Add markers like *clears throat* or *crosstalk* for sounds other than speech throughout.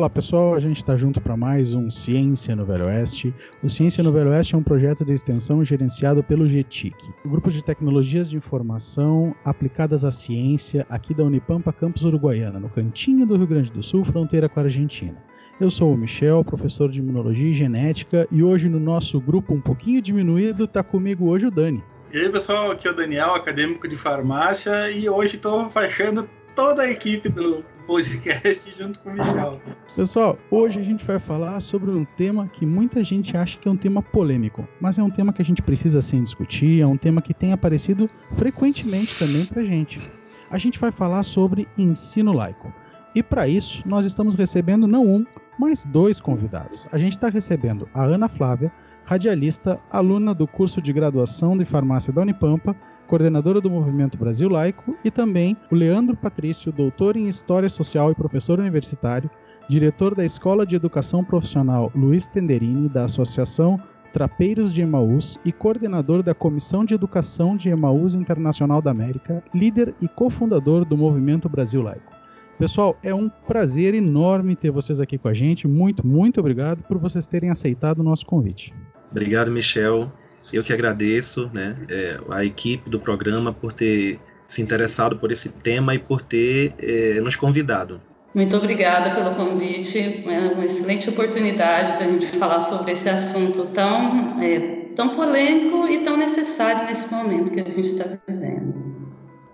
Olá pessoal, a gente está junto para mais um Ciência no Velho Oeste. O Ciência no Velho Oeste é um projeto de extensão gerenciado pelo GTIC, o grupo de tecnologias de informação aplicadas à ciência aqui da Unipampa Campus Uruguaiana, no cantinho do Rio Grande do Sul, fronteira com a Argentina. Eu sou o Michel, professor de Imunologia e Genética, e hoje no nosso grupo um pouquinho diminuído está comigo hoje o Dani. E aí pessoal, aqui é o Daniel, acadêmico de farmácia, e hoje estou fechando toda a equipe do podcast *laughs* junto com o Michel. Pessoal, hoje a gente vai falar sobre um tema que muita gente acha que é um tema polêmico, mas é um tema que a gente precisa sim discutir, é um tema que tem aparecido frequentemente também pra gente. A gente vai falar sobre ensino laico. E para isso, nós estamos recebendo não um, mas dois convidados. A gente está recebendo a Ana Flávia, radialista, aluna do curso de graduação de farmácia da Unipampa, coordenadora do Movimento Brasil Laico, e também o Leandro Patrício, doutor em História Social e professor universitário, diretor da Escola de Educação Profissional Luiz Tenderini, da Associação Trapeiros de Emaús e coordenador da Comissão de Educação de Emaús Internacional da América, líder e cofundador do Movimento Brasil Laico. Pessoal, é um prazer enorme ter vocês aqui com a gente. Muito, muito obrigado por vocês terem aceitado o nosso convite. Obrigado, Michel. Eu que agradeço né, é, a equipe do programa por ter se interessado por esse tema e por ter é, nos convidado. Muito obrigada pelo convite. É uma excelente oportunidade da gente falar sobre esse assunto tão, é, tão polêmico e tão necessário nesse momento que a gente está vivendo.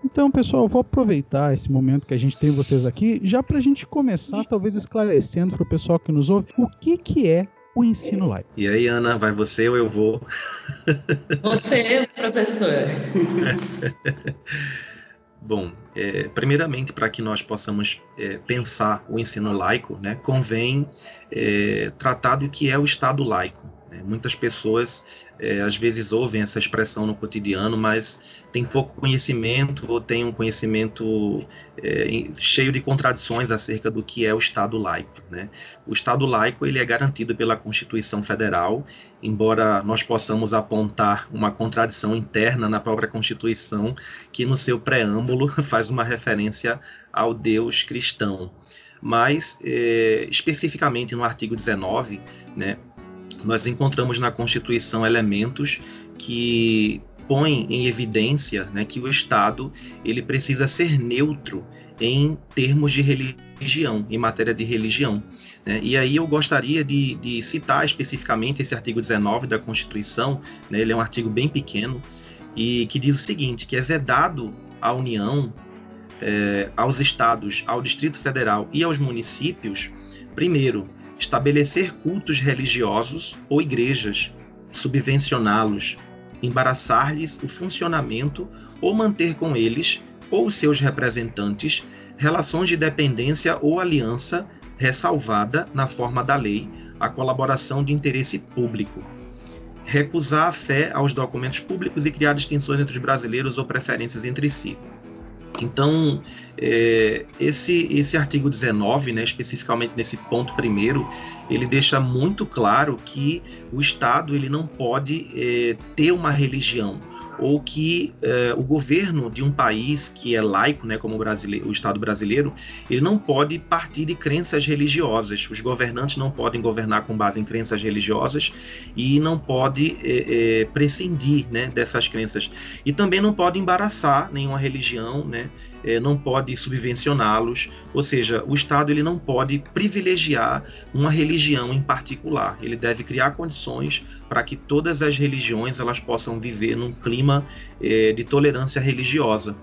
Então, pessoal, eu vou aproveitar esse momento que a gente tem vocês aqui, já para a gente começar, talvez esclarecendo para o pessoal que nos ouve, o que, que é o ensino laico. E aí, Ana, vai você ou eu vou? *laughs* Você, professor. *laughs* Bom, é, primeiramente, para que nós possamos é, pensar o ensino laico, né, convém é, tratar do que é o Estado laico. Né? Muitas pessoas é, às vezes ouvem essa expressão no cotidiano, mas tem pouco conhecimento ou tem um conhecimento é, cheio de contradições acerca do que é o Estado laico. Né? O Estado laico ele é garantido pela Constituição Federal, embora nós possamos apontar uma contradição interna na própria Constituição, que no seu preâmbulo *laughs* faz uma referência ao Deus cristão. Mas, é, especificamente no artigo 19, né, nós encontramos na Constituição elementos que põem em evidência né, que o Estado ele precisa ser neutro em termos de religião, em matéria de religião. Né? E aí eu gostaria de, de, citar especificamente esse artigo 19 da Constituição, né? ele é um artigo bem pequeno, e que diz o seguinte, que é vedado à União, é, aos estados, ao Distrito Federal e aos municípios, primeiro, estabelecer cultos religiosos ou igrejas, subvencioná-los, embaraçar-lhes o funcionamento ou manter com eles ou seus representantes relações de dependência ou aliança ressalvada na forma da lei a colaboração de interesse público. Recusar a fé aos documentos públicos e criar distinções entre os brasileiros ou preferências entre si. Então, é, esse, esse artigo 19, né, especificamente nesse ponto primeiro, ele deixa muito claro que o Estado ele não pode é, ter uma religião ou que uh, o governo de um país que é laico, né, como o, brasileiro, o Estado brasileiro, ele não pode partir de crenças religiosas. Os governantes não podem governar com base em crenças religiosas e não pode é, é, prescindir né, dessas crenças. E também não pode embaraçar nenhuma religião, né, é, não pode subvencioná-los. Ou seja, o Estado ele não pode privilegiar uma religião em particular. Ele deve criar condições para que todas as religiões elas possam viver num clima é, de tolerância religiosa.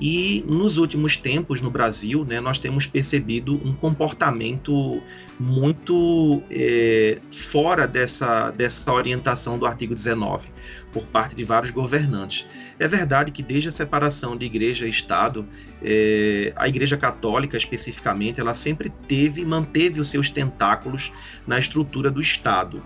E nos últimos tempos no Brasil, né, nós temos percebido um comportamento muito é, fora dessa, dessa orientação do artigo 19 por parte de vários governantes. É verdade que desde a separação de igreja e Estado, é, a Igreja Católica especificamente, ela sempre teve e manteve os seus tentáculos na estrutura do Estado.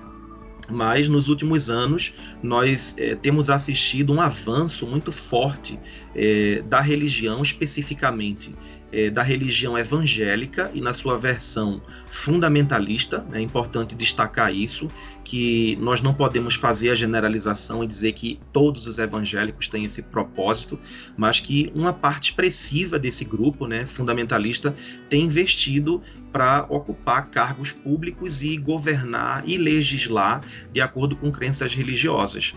Mas nos últimos anos nós é, temos assistido um avanço muito forte é, da religião, especificamente é, da religião evangélica e na sua versão fundamentalista. Né? É importante destacar isso, que nós não podemos fazer a generalização e dizer que todos os evangélicos têm esse propósito, mas que uma parte expressiva desse grupo né, fundamentalista tem investido para ocupar cargos públicos e governar e legislar de acordo com crenças religiosas.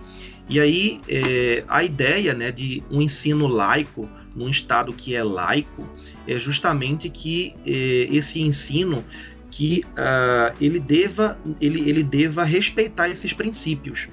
E aí é, a ideia né, de um ensino laico num estado que é laico é justamente que é, esse ensino que uh, ele deva ele, ele deva respeitar esses princípios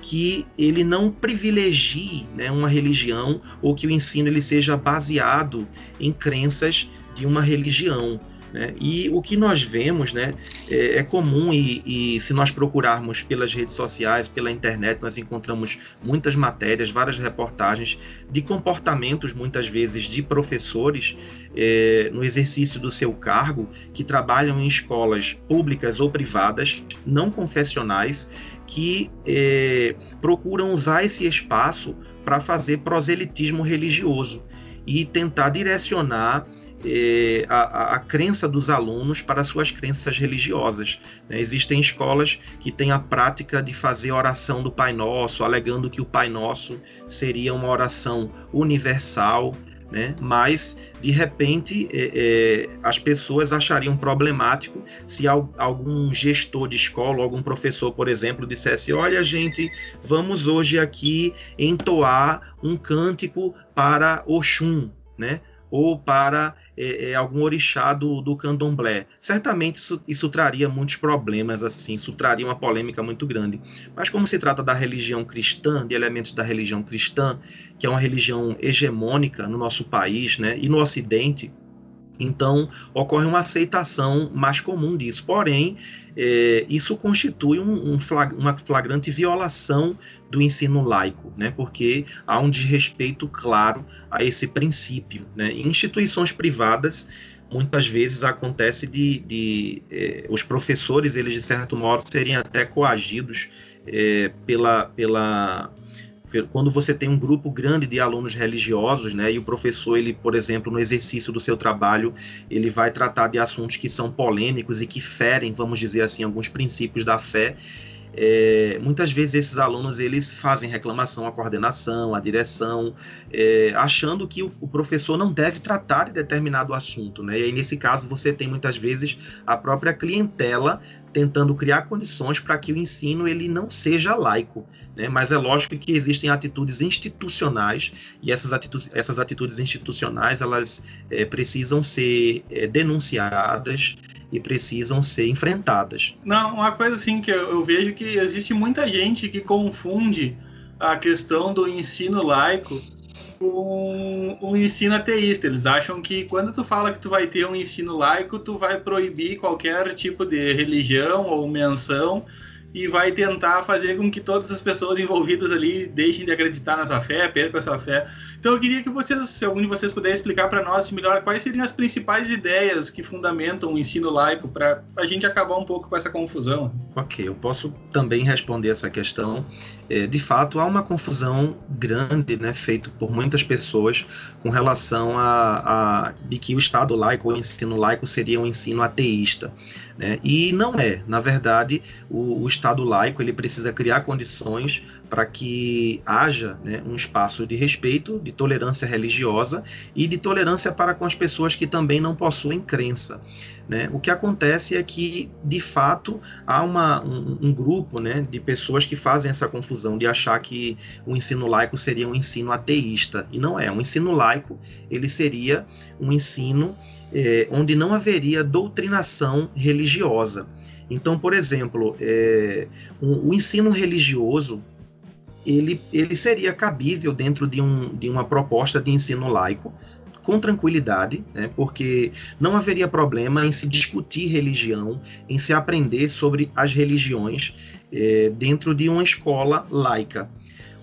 que ele não privilegie né, uma religião ou que o ensino ele seja baseado em crenças de uma religião né? E o que nós vemos né, é, é comum, e, e, se nós procurarmos pelas redes sociais, pela internet, nós encontramos muitas matérias, várias reportagens de comportamentos, muitas vezes, de professores é, no exercício do seu cargo, que trabalham em escolas públicas ou privadas, não confessionais, que é, procuram usar esse espaço para fazer proselitismo religioso e tentar direcionar eh, a, a, crença dos alunos para suas crenças religiosas. Né? Existem escolas que têm a prática de fazer oração do Pai Nosso, alegando que o Pai Nosso seria uma oração universal, né? mas de repente é, é, as pessoas achariam problemático se algum gestor de escola, algum professor, por exemplo, dissesse: Olha, gente, vamos hoje aqui entoar um cântico para Oxum, né? Ou para é, é, algum orixá do, do candomblé. Certamente isso, isso, traria muitos problemas, assim, isso traria uma polêmica muito grande. Mas como se trata da religião cristã, de elementos da religião cristã, que é uma religião hegemônica no nosso país né, e no Ocidente, então, ocorre uma aceitação mais comum disso. Porém, é, isso constitui um, um flag, uma flagrante violação do ensino laico, né? porque há um desrespeito claro a esse princípio. Né? Em instituições privadas, muitas vezes acontece de, de é, os professores, eles de certo modo, serem até coagidos é, pela, pela quando você tem um grupo grande de alunos religiosos, né, e o professor, ele, por exemplo, no exercício do seu trabalho, ele vai tratar de assuntos que são polêmicos e que ferem, vamos dizer assim, alguns princípios da fé, é, muitas vezes esses alunos eles fazem reclamação à coordenação, à direção, é, achando que o, o, professor não deve tratar de determinado assunto. Né? E aí, nesse caso, você tem muitas vezes a própria clientela tentando criar condições para que o ensino ele não seja laico. Né? Mas é lógico que existem atitudes institucionais e essas atitudes, essas atitudes institucionais elas é, precisam ser é, denunciadas e precisam ser enfrentadas. Não, uma coisa assim que eu, eu vejo que existe muita gente que confunde a questão do ensino laico com um ensino ateísta. Eles acham que quando tu fala que tu vai ter um ensino laico, tu vai proibir qualquer tipo de religião ou menção e vai tentar fazer com que todas as pessoas envolvidas ali deixem de acreditar na sua fé, percam a sua fé. Então eu queria que vocês, se algum de vocês puder explicar para nós melhor quais seriam as principais ideias que fundamentam o ensino laico para a gente acabar um pouco com essa confusão. Ok, eu posso também responder essa questão. É, de fato, há uma confusão grande, né, feita por muitas pessoas com relação a, a de que o Estado laico, o ensino laico seria um ensino ateísta, né? E não é. Na verdade, o, o Estado laico ele precisa criar condições para que haja né, um espaço de respeito, de tolerância religiosa e de tolerância para com as pessoas que também não possuem crença. Né? O que acontece é que, de fato, há uma, um, um, grupo né, de pessoas que fazem essa confusão de achar que o ensino laico seria um ensino ateísta. E não é. O ensino laico ele seria um ensino é, onde não haveria doutrinação religiosa. Então, por exemplo, é, um, o ensino religioso ele, ele seria cabível dentro de, um, de uma proposta de ensino laico, com tranquilidade, né, porque não haveria problema em se discutir religião, em se aprender sobre as religiões é, dentro de uma escola laica.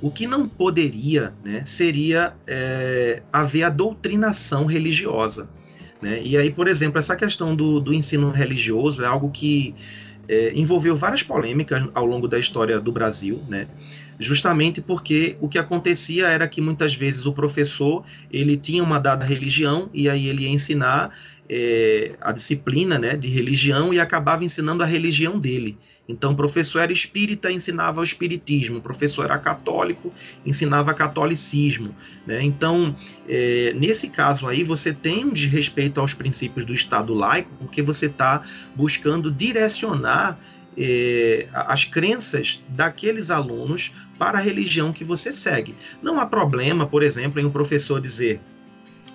O que não poderia né, seria é, haver a doutrinação religiosa. Né? E aí, por exemplo, essa questão do, do ensino religioso é algo que é, envolveu várias polêmicas ao longo da história do Brasil, né? Justamente porque o que acontecia era que muitas vezes o professor ele tinha uma dada religião e aí ele ia ensinar é, a disciplina né, de religião e acabava ensinando a religião dele. Então, o professor era espírita, ensinava o espiritismo, o professor era católico, ensinava catolicismo. Né? Então, é, nesse caso aí, você tem um desrespeito aos princípios do Estado laico, porque você está buscando direcionar é, as crenças daqueles alunos para a religião que você segue. Não há problema, por exemplo, em um professor dizer: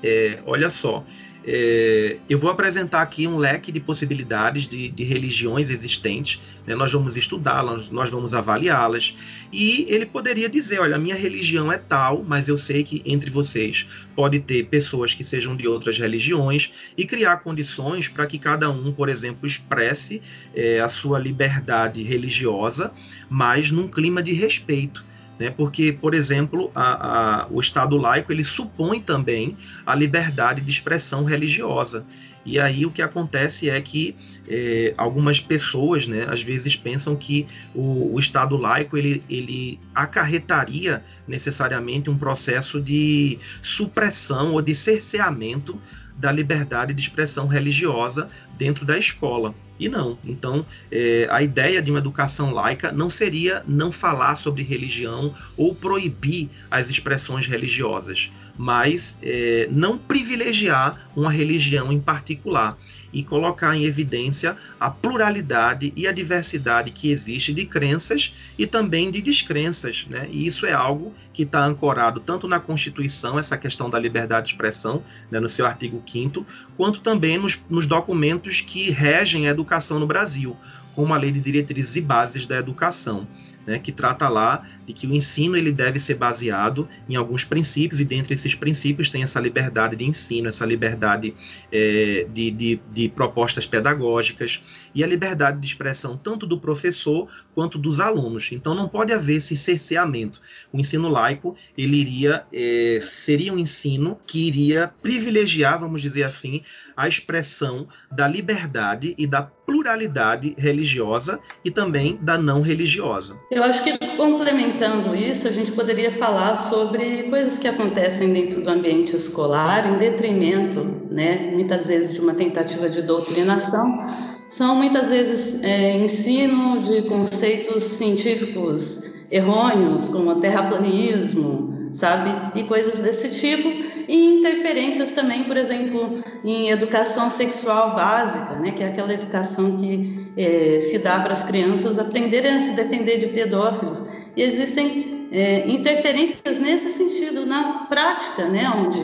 é, olha só, é, eu vou apresentar aqui um leque de possibilidades de, de religiões existentes. Né? Nós vamos estudá-las, nós vamos avaliá-las. E ele poderia dizer: olha, a minha religião é tal, mas eu sei que entre vocês pode ter pessoas que sejam de outras religiões e criar condições para que cada um, por exemplo, expresse é, a sua liberdade religiosa, mas num clima de respeito. Né? Porque, por exemplo, a, a, o Estado laico ele supõe também a liberdade de expressão religiosa. E aí o que acontece é que é, algumas pessoas, né, às vezes pensam que o, o, Estado laico ele, ele acarretaria necessariamente um processo de supressão ou de cerceamento da liberdade de expressão religiosa dentro da escola. E não. Então, é, a ideia de uma educação laica não seria não falar sobre religião ou proibir as expressões religiosas, mas é, não privilegiar uma religião em particular e colocar em evidência a pluralidade e a diversidade que existe de crenças e também de descrenças. Né? E isso é algo que está ancorado tanto na Constituição, essa questão da liberdade de expressão, né, no seu artigo 5, quanto também nos, nos documentos que regem a educação no Brasil, como a Lei de Diretrizes e Bases da Educação né, que trata lá de que o ensino ele deve ser baseado em alguns princípios, e dentre esses princípios tem essa liberdade de ensino, essa liberdade é, de, de, de, propostas pedagógicas e a liberdade de expressão tanto do professor quanto dos alunos. Então não pode haver esse cerceamento. O ensino laico ele iria é, seria um ensino que iria privilegiar, vamos dizer assim, a expressão da liberdade e da pluralidade religiosa e também da não religiosa. Eu acho que complementando isso, a gente poderia falar sobre coisas que acontecem dentro do ambiente escolar em detrimento, né, muitas vezes de uma tentativa de doutrinação. São muitas vezes é, ensino de conceitos científicos errôneos, como terraplanismo, sabe, e coisas desse tipo, e interferências também, por exemplo, em educação sexual básica, né, que é aquela educação que é, se dá para as crianças aprenderem a se defender de pedófilos. E existem é, interferências nesse sentido na prática, né, onde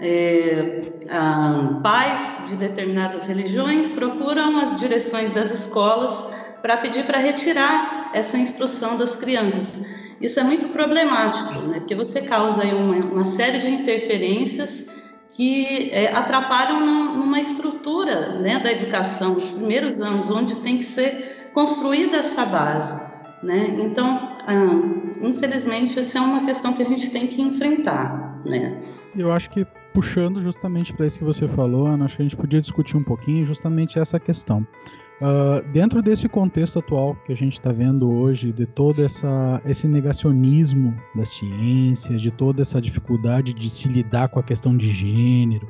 é, pais de determinadas religiões procuram as direções das escolas para pedir para retirar essa instrução das crianças. Isso é muito problemático, né, porque você causa uma, uma série de interferências que é, atrapalham numa estrutura né, da educação, nos primeiros anos, onde tem que ser construída essa base. Né? Então, ah, infelizmente, essa é uma questão que a gente tem que enfrentar. Né? Eu acho que, puxando justamente para isso que você falou, Ana, acho que a gente podia discutir um pouquinho justamente essa questão. Uh, dentro desse contexto atual que a gente está vendo hoje, de todo essa, esse negacionismo das ciências, de toda essa dificuldade de se lidar com a questão de gênero,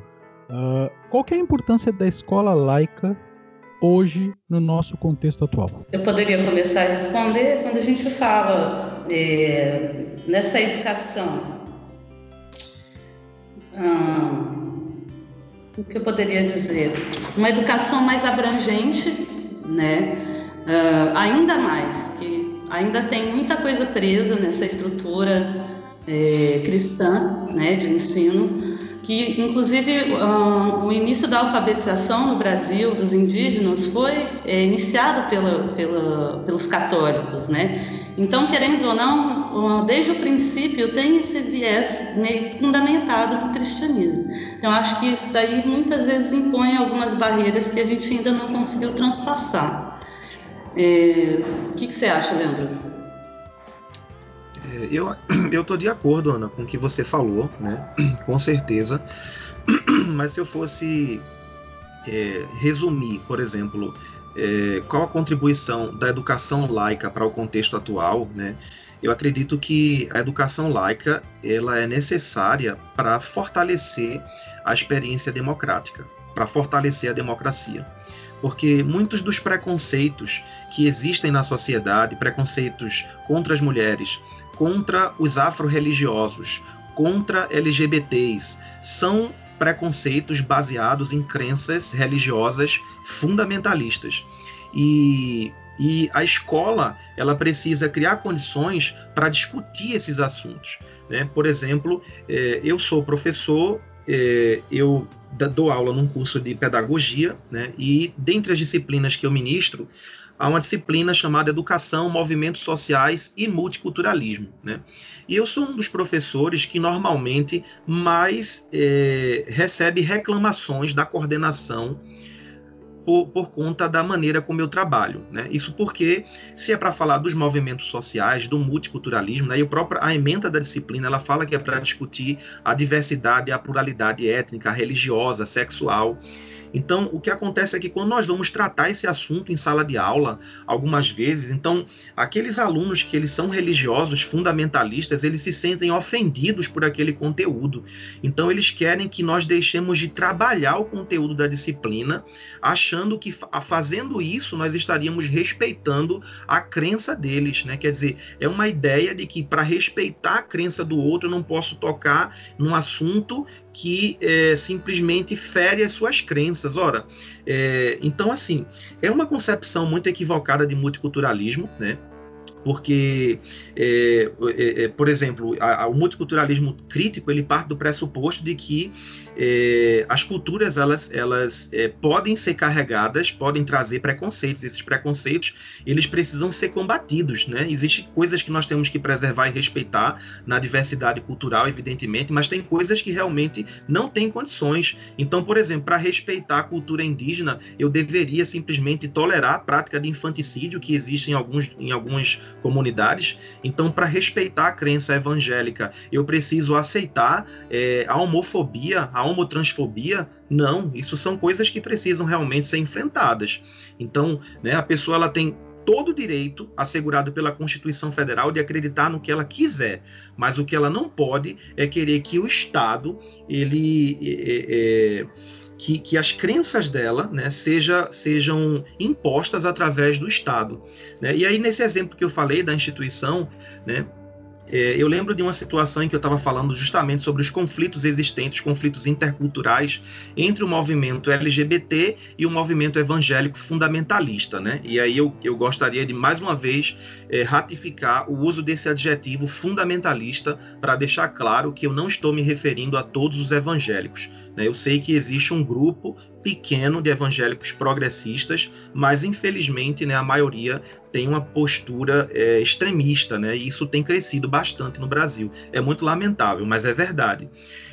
uh, qual é a importância da escola laica hoje no nosso contexto atual? Eu poderia começar a responder quando a gente fala é, nessa educação. o que eu poderia dizer? Uma educação mais abrangente né? Uh, ainda mais que ainda tem muita coisa presa nessa estrutura é, cristã, né, de ensino, que inclusive uh, o início da alfabetização no Brasil dos indígenas foi é, iniciado pela, pela, pelos católicos, né? Então, querendo ou não, desde o princípio tem esse viés meio fundamentado no cristianismo. Então, acho que isso daí muitas vezes impõe algumas barreiras que a gente ainda não conseguiu transpassar. É, o que, que, você acha, Leandro? É, eu *clears throat* tô de acordo, Ana, com o que você falou, né? *clears throat* Com certeza. *clears throat* Mas se eu fosse é, resumir, por exemplo, é, qual a contribuição da educação laica para o contexto atual, né? Eu acredito que a educação laica ela é necessária para fortalecer a experiência democrática, para fortalecer a democracia. Porque muitos dos preconceitos que existem na sociedade, preconceitos contra as mulheres, contra os afro-religiosos, contra LGBTs, são preconceitos baseados em crenças religiosas fundamentalistas. E, e a escola ela precisa criar condições para discutir esses assuntos. Né? Por exemplo, é, eu sou professor, é, eu dou aula num curso de pedagogia, né? e dentre as disciplinas que eu ministro, há uma disciplina chamada Educação, Movimentos Sociais e Multiculturalismo. Né? E eu sou um dos professores que normalmente mais é, recebe reclamações da coordenação por, por, conta da maneira como eu trabalho. Né? Isso porque, se é para falar dos movimentos sociais, do multiculturalismo, né? e próprio, a emenda da disciplina ela fala que é para discutir a diversidade, a pluralidade étnica, religiosa, sexual. Então, o que acontece é que quando nós vamos tratar esse assunto em sala de aula, algumas vezes, então, aqueles alunos que eles são religiosos, fundamentalistas, eles se sentem ofendidos por aquele conteúdo. Então, eles querem que nós deixemos de trabalhar o conteúdo da disciplina, achando que fazendo isso nós estaríamos respeitando a crença deles, né? Quer dizer, é uma ideia de que para respeitar a crença do outro eu não posso tocar num assunto que é, simplesmente fere as suas crenças. Ora, é, então assim, é uma concepção muito equivocada de multiculturalismo, né? porque, é, é, é, por exemplo, a, a, o multiculturalismo crítico ele parte do pressuposto de que é, as culturas elas, elas é, podem ser carregadas, podem trazer preconceitos. Esses preconceitos eles precisam ser combatidos, né? Existem coisas que nós temos que preservar e respeitar na diversidade cultural, evidentemente, mas tem coisas que realmente não têm condições. Então, por exemplo, para respeitar a cultura indígena, eu deveria simplesmente tolerar a prática de infanticídio que existe em alguns em algumas comunidades. Então, para respeitar a crença evangélica, eu preciso aceitar é, a homofobia, a homotransfobia. Não, isso são coisas que precisam realmente ser enfrentadas. Então, né, a pessoa ela tem todo o direito assegurado pela Constituição Federal de acreditar no que ela quiser, mas o que ela não pode é querer que o Estado ele é, é, que, que as crenças dela né, seja, sejam impostas através do Estado. Né? E aí, nesse exemplo que eu falei da instituição, né, é, eu lembro de uma situação em que eu estava falando justamente sobre os conflitos existentes, conflitos interculturais entre o movimento LGBT e o movimento evangélico fundamentalista, né? E aí eu, eu gostaria de mais uma vez é, ratificar o uso desse adjetivo fundamentalista para deixar claro que eu não estou me referindo a todos os evangélicos. Né? Eu sei que existe um grupo pequeno de evangélicos progressistas, mas infelizmente né, a maioria tem uma postura é, extremista, né? E isso tem crescido bastante no Brasil. É muito lamentável, mas é verdade.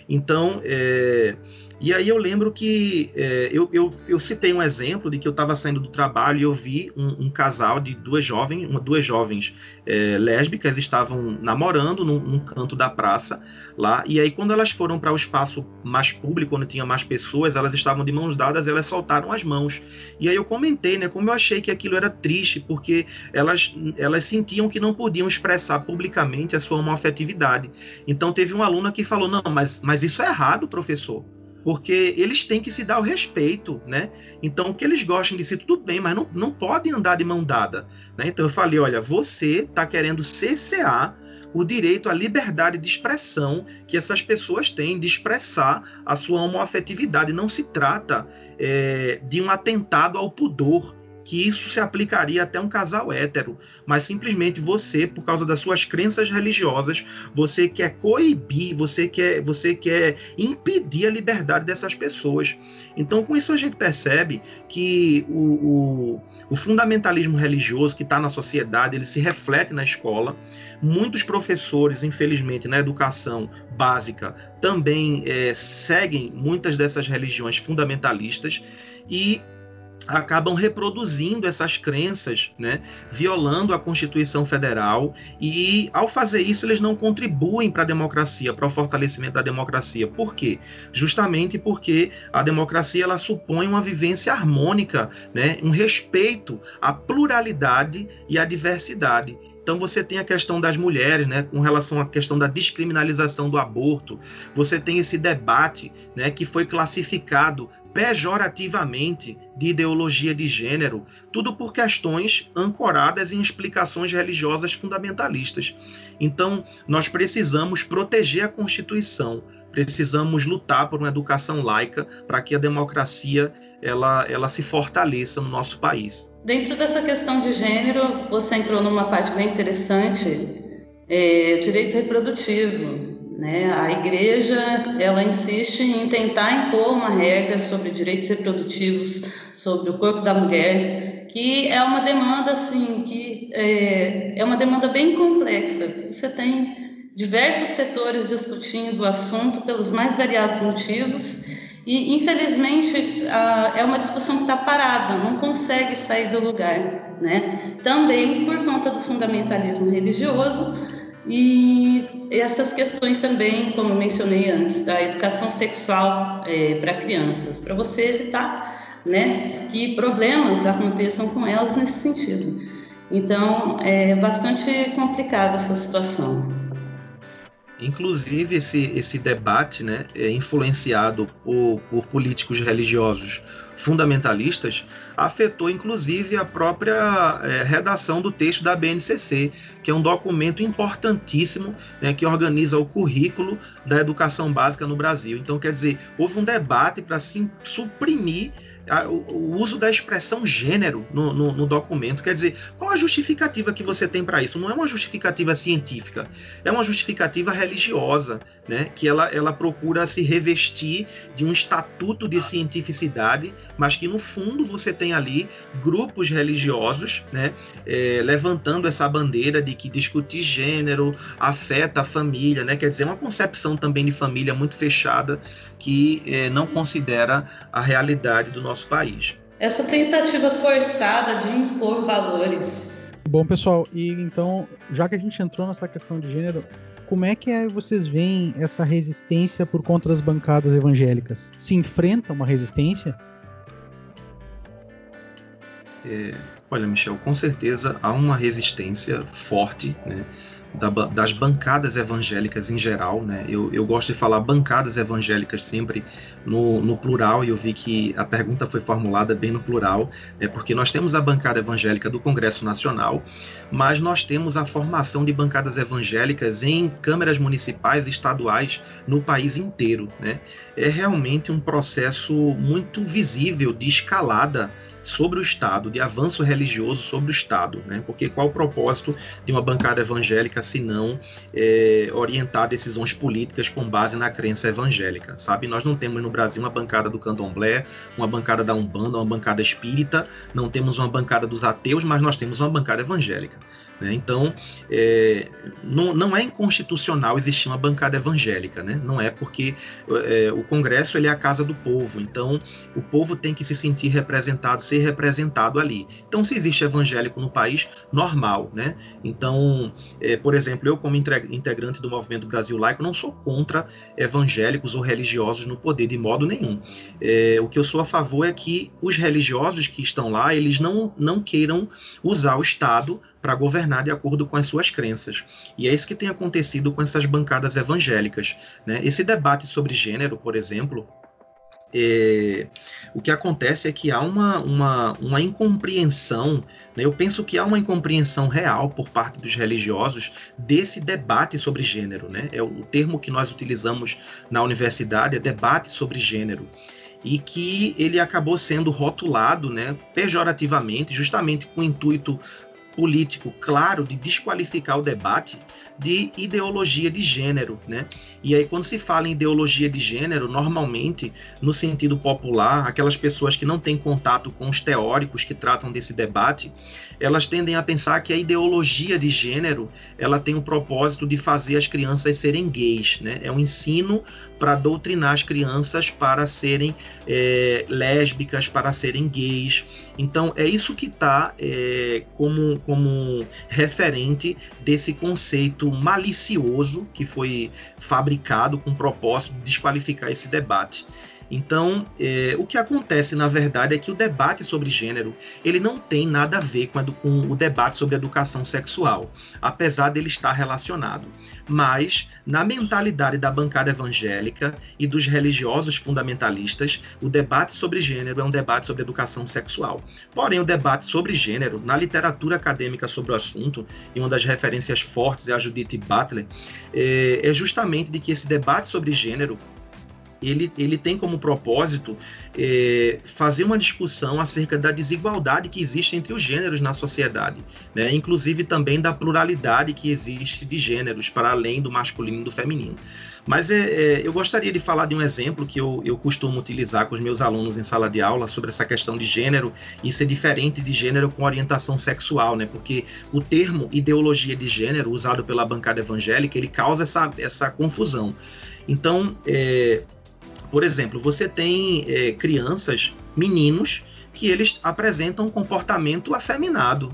Então, é, e aí eu lembro que é, eu, eu, eu, citei um exemplo de que eu estava saindo do trabalho e eu vi um, um casal de duas jovens, uma, duas jovens é, lésbicas estavam namorando num, num, canto da praça lá. E aí quando elas foram para o espaço mais público, onde tinha mais pessoas, elas estavam de mãos dadas, elas soltaram as mãos. E aí eu comentei, né, como eu achei que aquilo era triste, porque elas, elas sentiam que não podiam expressar publicamente a sua homoafetividade. Então teve uma aluna que falou: não, mas, mas isso é errado, professor porque eles têm que se dar o respeito, né? Então, que eles gostem de si, tudo bem, mas não, não podem andar de mão dada, né? Então, eu falei, olha, você está querendo cercear o direito à liberdade de expressão que essas pessoas têm de expressar a sua homoafetividade. Não se trata é, de um atentado ao pudor, que isso se aplicaria até um casal hétero, mas simplesmente você, por causa das suas crenças religiosas, você quer coibir, você quer, você quer impedir a liberdade dessas pessoas. Então, com isso a gente percebe que o, o, o fundamentalismo religioso que está na sociedade, ele se reflete na escola. Muitos professores, infelizmente, na educação básica também é, seguem muitas dessas religiões fundamentalistas e acabam reproduzindo essas crenças, né, violando a Constituição Federal e ao fazer isso eles não contribuem para a democracia, para o fortalecimento da democracia. Por quê? Justamente porque a democracia ela supõe uma vivência harmônica, né, um respeito à pluralidade e à diversidade. Então você tem a questão das mulheres, né, com relação à questão da descriminalização do aborto. Você tem esse debate, né, que foi classificado pejorativamente de ideologia de gênero, tudo por questões ancoradas em explicações religiosas fundamentalistas. Então, nós precisamos proteger a Constituição, precisamos lutar por uma educação laica para que a democracia ela, ela se fortaleça no nosso país. Dentro dessa questão de gênero, você entrou numa parte bem interessante, é, direito reprodutivo. Né? A igreja ela insiste em tentar impor uma regra sobre direitos reprodutivos, sobre o corpo da mulher, que é uma demanda assim que é, é uma demanda bem complexa. Você tem diversos setores discutindo o assunto pelos mais variados motivos e infelizmente é uma discussão que está parada, não consegue sair do lugar, né? Também por conta do fundamentalismo religioso e essas questões também, como mencionei antes, da educação sexual é, para crianças, para você evitar né, que problemas aconteçam com elas nesse sentido. Então, é bastante complicada essa situação. Inclusive, esse, esse debate né, é influenciado por, por políticos religiosos fundamentalistas afetou inclusive a própria é, redação do texto da BNCC, que é um documento importantíssimo né, que organiza o currículo da educação básica no Brasil. Então, quer dizer, houve um debate para suprimir a, o, o, uso da expressão gênero no, no, no, documento. Quer dizer, qual a justificativa que você tem para isso? Não é uma justificativa científica, é uma justificativa religiosa, né? que ela, ela procura se revestir de um estatuto de cientificidade, mas que no fundo você tem ali grupos religiosos né? É, levantando essa bandeira de que discutir gênero afeta a família, né? quer dizer, é uma concepção também de família muito fechada que é, não considera a realidade do nosso país. Essa tentativa forçada de impor valores. Bom, pessoal, e então, já que a gente entrou nessa questão de gênero, como é que é, vocês veem essa resistência por contra as bancadas evangélicas? Se enfrenta uma resistência? É, olha, Michel, com certeza há uma resistência forte, né? Da, das bancadas evangélicas em geral, né? Eu, eu, gosto de falar bancadas evangélicas sempre no, no, plural e eu vi que a pergunta foi formulada bem no plural, né? porque nós temos a bancada evangélica do Congresso Nacional, mas nós temos a formação de bancadas evangélicas em câmeras municipais e estaduais no país inteiro, né? É realmente um processo muito visível de escalada sobre o Estado, de avanço religioso sobre o Estado, né? Porque qual o propósito de uma bancada evangélica se não é, orientar decisões políticas com base na crença evangélica, sabe? Nós não temos no Brasil uma bancada do Candomblé, uma bancada da Umbanda, uma bancada espírita, não temos uma bancada dos ateus, mas nós temos uma bancada evangélica. Né? Então, é, não, não, é inconstitucional existir uma bancada evangélica, né? não é porque é, o Congresso ele é a casa do povo, então o povo tem que se sentir representado, ser representado ali. Então, se existe evangélico no país, normal. Né? Então, é, por exemplo, eu, como integrante do Movimento Brasil Laico, não sou contra evangélicos ou religiosos no poder de modo nenhum. É, o que eu sou a favor é que os religiosos que estão lá, eles não, não queiram usar o Estado para governar de acordo com as suas crenças. E é isso que tem acontecido com essas bancadas evangélicas. Né? Esse debate sobre gênero, por exemplo, é, o que acontece é que há uma, uma, uma incompreensão, né? eu penso que há uma incompreensão real por parte dos religiosos desse debate sobre gênero. Né? É o termo que nós utilizamos na universidade é debate sobre gênero e que ele acabou sendo rotulado né, pejorativamente, justamente com o intuito político claro de desqualificar o debate de ideologia de gênero, né? E aí quando se fala em ideologia de gênero, normalmente no sentido popular, aquelas pessoas que não têm contato com os teóricos que tratam desse debate, elas tendem a pensar que a ideologia de gênero ela tem o propósito de fazer as crianças serem gays, né? É um ensino para doutrinar as crianças para serem é, lésbicas, para serem gays. Então é isso que está é, como, como referente desse conceito malicioso que foi fabricado com o propósito de desqualificar esse debate. Então, é, o que acontece na verdade é que o debate sobre gênero ele não tem nada a ver com, a, com, o debate sobre educação sexual, apesar dele estar relacionado. Mas na mentalidade da bancada evangélica e dos religiosos fundamentalistas, o debate sobre gênero é um debate sobre educação sexual. Porém, o debate sobre gênero na literatura acadêmica sobre o assunto e uma das referências fortes é a Judith Butler é, é justamente de que esse debate sobre gênero ele, ele tem como propósito é, fazer uma discussão acerca da desigualdade que existe entre os gêneros na sociedade, né? inclusive também da pluralidade que existe de gêneros, para além do masculino e do feminino. Mas é, é, eu gostaria de falar de um exemplo que eu, eu costumo utilizar com os meus alunos em sala de aula sobre essa questão de gênero e ser diferente de gênero com orientação sexual, né? Porque o termo ideologia de gênero usado pela bancada evangélica ele causa essa, essa confusão. Então, é, por exemplo, você tem é, crianças, meninos, que eles apresentam um comportamento afeminado.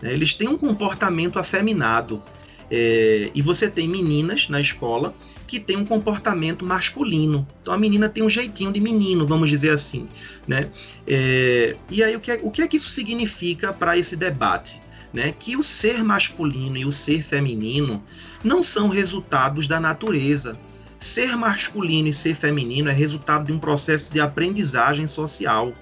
Né? Eles têm um comportamento afeminado. É, e você tem meninas na escola que têm um comportamento masculino. Então a menina tem um jeitinho de menino, vamos dizer assim. Né? É, e aí o que, é, o que é que isso significa para esse debate? Né? Que o ser masculino e o ser feminino não são resultados da natureza. Ser masculino e ser feminino é resultado de um processo de aprendizagem social,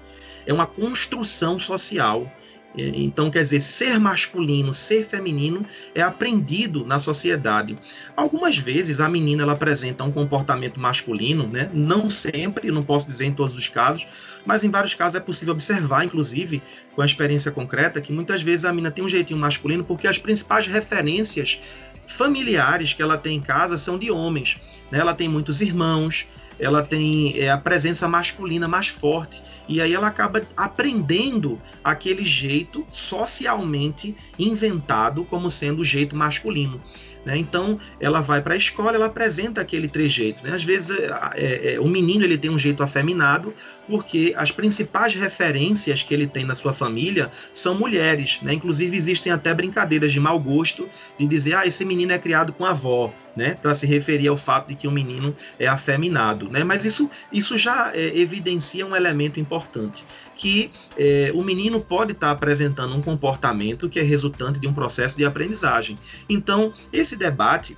é uma construção social. É, então, quer dizer, ser masculino, ser feminino é aprendido na sociedade. Algumas vezes a menina ela apresenta um comportamento masculino, né? não sempre, não posso dizer em todos os casos, mas em vários casos é possível observar, inclusive com a experiência concreta, que muitas vezes a menina tem um jeitinho masculino porque as principais referências familiares que ela tem em casa são de homens. Né? Ela tem muitos irmãos, ela tem é, a presença masculina mais forte e aí ela acaba aprendendo aquele jeito socialmente inventado como sendo o jeito masculino. Né? Então ela vai para a escola, ela apresenta aquele trejeito. Né? Às vezes é, é, o menino ele tem um jeito afeminado porque as principais referências que ele tem na sua família são mulheres. Né? Inclusive existem até brincadeiras de mau gosto de dizer ah esse menino é criado com a avó, né? para se referir ao fato de que o menino é afeminado. Né? Mas isso, isso já é, evidencia um elemento importante que é, o menino pode estar tá apresentando um comportamento que é resultante de um processo de aprendizagem. Então, esse debate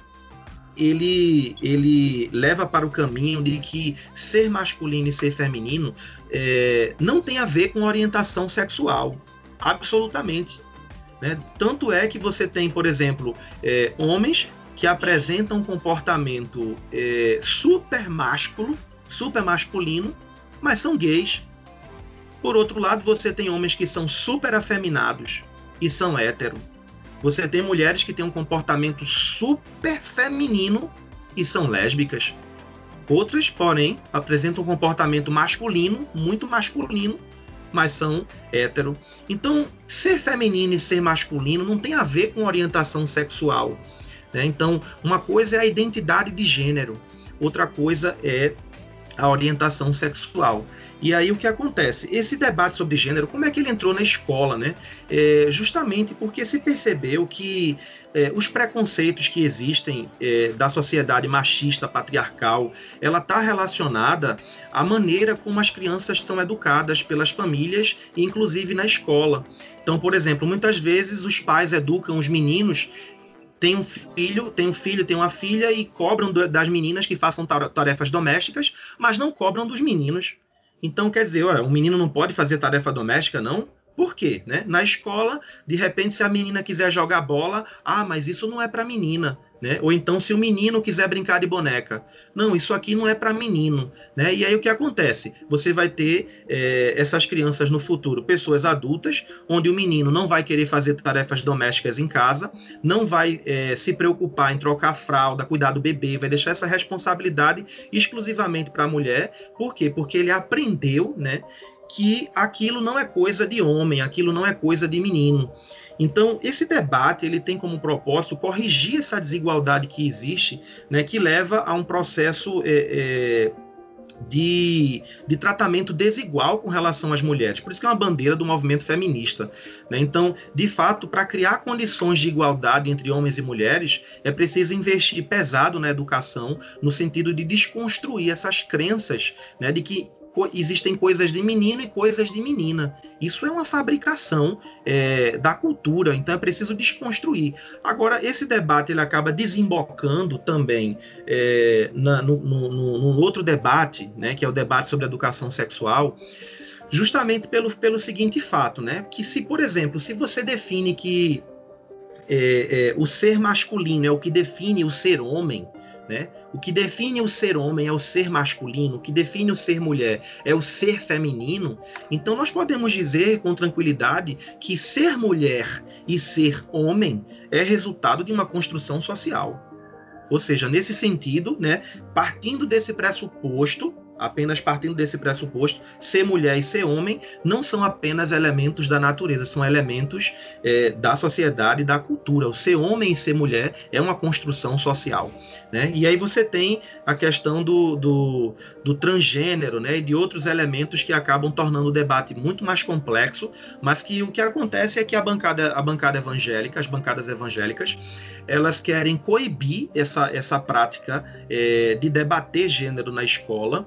ele, ele leva para o caminho de que ser masculino e ser feminino é, não tem a ver com orientação sexual, absolutamente. Né? Tanto é que você tem, por exemplo, é, homens que apresentam um comportamento é, super másculo, super masculino, mas são gays. Por outro lado, você tem homens que são super afeminados e são hétero. Você tem mulheres que têm um comportamento super feminino e são lésbicas. Outras, porém, apresentam um comportamento masculino, muito masculino, mas são hétero. Então, ser feminino e ser masculino não tem a ver com orientação sexual. Né? Então, uma coisa é a identidade de gênero, outra coisa é a orientação sexual. E aí o que acontece? Esse debate sobre gênero, como é que ele entrou na escola, né? É, justamente porque se percebeu que é, os preconceitos que existem é, da sociedade machista, patriarcal, ela está relacionada à maneira como as crianças são educadas pelas famílias inclusive na escola. Então, por exemplo, muitas vezes os pais educam os meninos tem um filho, tem um filho, tem uma filha e cobram das meninas que façam tarefas domésticas, mas não cobram dos meninos. Então, quer dizer, o menino não pode fazer tarefa doméstica, não? Por quê? Né? Na escola, de repente, se a menina quiser jogar bola, ah, mas isso não é para menina. Né? Ou então, se o menino quiser brincar de boneca, não, isso aqui não é para menino. Né? E aí o que acontece? Você vai ter é, essas crianças no futuro, pessoas adultas, onde o menino não vai querer fazer tarefas domésticas em casa, não vai é, se preocupar em trocar fralda, cuidar do bebê, vai deixar essa responsabilidade exclusivamente para a mulher. Por quê? Porque ele aprendeu né, que aquilo não é coisa de homem, aquilo não é coisa de menino. Então, esse debate ele tem como propósito corrigir essa desigualdade que existe, né, que leva a um processo é, é, de, de, tratamento desigual com relação às mulheres. Por isso que é uma bandeira do movimento feminista. Né? Então, de fato, para criar condições de igualdade entre homens e mulheres, é preciso investir pesado na educação, no sentido de desconstruir essas crenças né, de que existem coisas de menino e coisas de menina. Isso é uma fabricação é, da cultura, então é preciso desconstruir. Agora, esse debate ele acaba desembocando também é, na, no, no, no, outro debate, né, que é o debate sobre educação sexual, justamente pelo, pelo seguinte fato, né, que se, por exemplo, se você define que é, é o ser masculino é o que define o ser homem, né? O que define o ser homem é o ser masculino, o que define o ser mulher é o ser feminino. Então nós podemos dizer com tranquilidade que ser mulher e ser homem é resultado de uma construção social. Ou seja, nesse sentido, né, partindo desse pressuposto, apenas partindo desse pressuposto, ser mulher e ser homem não são apenas elementos da natureza, são elementos é, da sociedade e da cultura. O ser homem e ser mulher é uma construção social. Né? E aí você tem a questão do, do, do transgênero né? e de outros elementos que acabam tornando o debate muito mais complexo, mas que o que acontece é que a bancada, a bancada evangélica, as bancadas evangélicas, elas querem coibir essa, essa prática é, de debater gênero na escola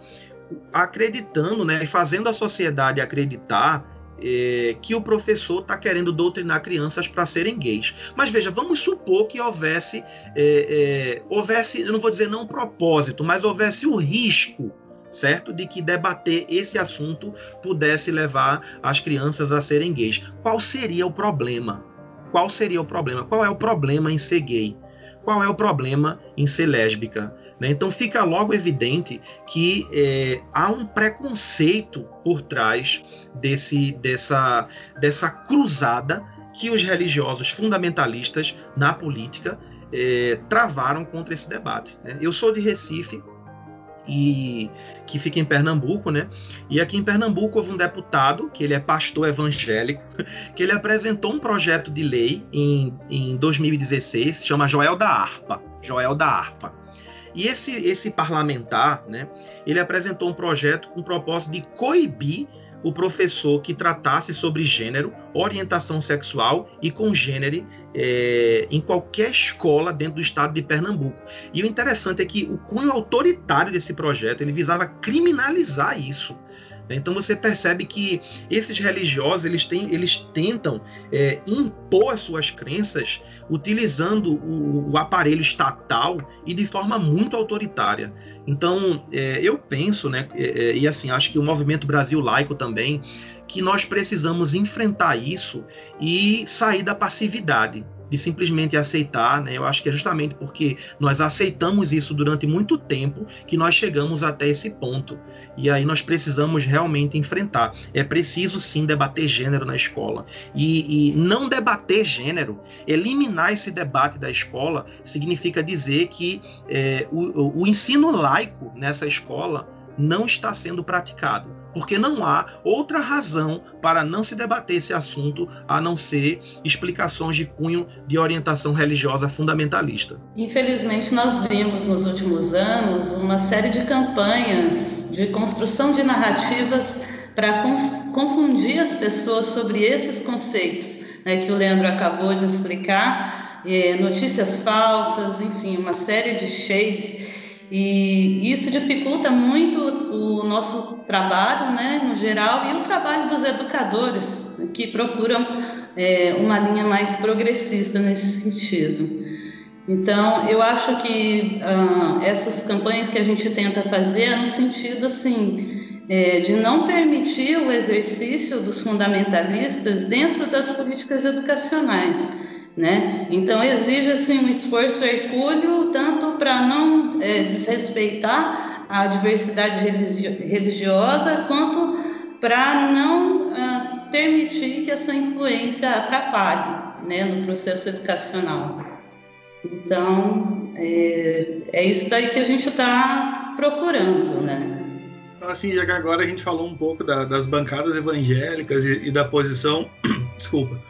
acreditando, né, fazendo a sociedade acreditar é, que o professor está querendo doutrinar crianças para serem gays. Mas veja, vamos supor que houvesse, é, é, houvesse, eu não vou dizer não propósito, mas houvesse o risco certo? De que debater esse assunto pudesse levar as crianças a serem gays. Qual seria o problema? Qual seria o problema? Qual é o problema em ser gay? Qual é o problema em ser lésbica? Né? Então fica logo evidente que é, há um preconceito por trás desse, dessa, dessa cruzada que os religiosos fundamentalistas na política é, travaram contra esse debate. Né? Eu sou de Recife, e que fica em Pernambuco, né? E aqui em Pernambuco houve um deputado, que ele é pastor evangélico, *laughs* que ele apresentou um projeto de lei em, em 2016, chama Joel da Harpa. Joel da Harpa. E esse, esse parlamentar, né, ele apresentou um projeto com o propósito de coibir o professor que tratasse sobre gênero, orientação sexual e congênero é, em qualquer escola dentro do estado de Pernambuco. E o interessante é que o cunho autoritário desse projeto ele visava criminalizar isso. Né? Então você percebe que esses religiosos eles, têm, eles tentam é, impor as suas crenças utilizando o, o, aparelho estatal e de forma muito autoritária. Então é, eu penso, né, é, é e assim acho que o movimento Brasil laico também que nós precisamos enfrentar isso e sair da passividade de simplesmente aceitar, né? Eu acho que é justamente porque nós aceitamos isso durante muito tempo que nós chegamos até esse ponto. E aí nós precisamos realmente enfrentar. É preciso sim debater gênero na escola. E, e não debater gênero, eliminar esse debate da escola, significa dizer que é, o, o ensino laico nessa escola não está sendo praticado, porque não há outra razão para não se debater esse assunto a não ser explicações de cunho de orientação religiosa fundamentalista. Infelizmente, nós vimos nos últimos anos uma série de campanhas de construção de narrativas para confundir as pessoas sobre esses conceitos né, que o Leandro acabou de explicar, é, notícias falsas, enfim, uma série de shades e isso dificulta muito o nosso trabalho, né, no geral, e o trabalho dos educadores, que procuram é, uma linha mais progressista nesse sentido. Então, eu acho que ah, essas campanhas que a gente tenta fazer é no sentido assim é, de não permitir o exercício dos fundamentalistas dentro das políticas educacionais né? Então exige assim um esforço hercúleo tanto para não é, desrespeitar a diversidade religiosa quanto para não ah, permitir que essa influência atrapalhe né, no processo educacional. Então é, é isso daí que a gente está procurando, né? Então, assim, já que agora a gente falou um pouco da, das bancadas evangélicas e, e da posição, *clears throat* desculpa,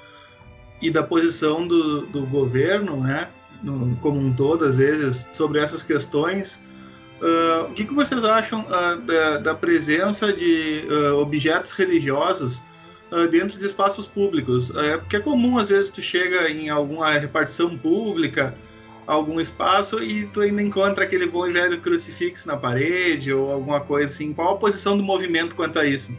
e da posição do, do governo, né, no, como um todo, às vezes, sobre essas questões. Uh, o que, que, vocês acham uh, da, da, presença de uh, objetos religiosos dentro de espaços públicos? É porque é comum, às vezes, tu chega em alguma repartição pública, algum espaço, e tu ainda encontra aquele bom e velho crucifixo na parede ou alguma coisa assim. Qual a posição do movimento quanto a isso?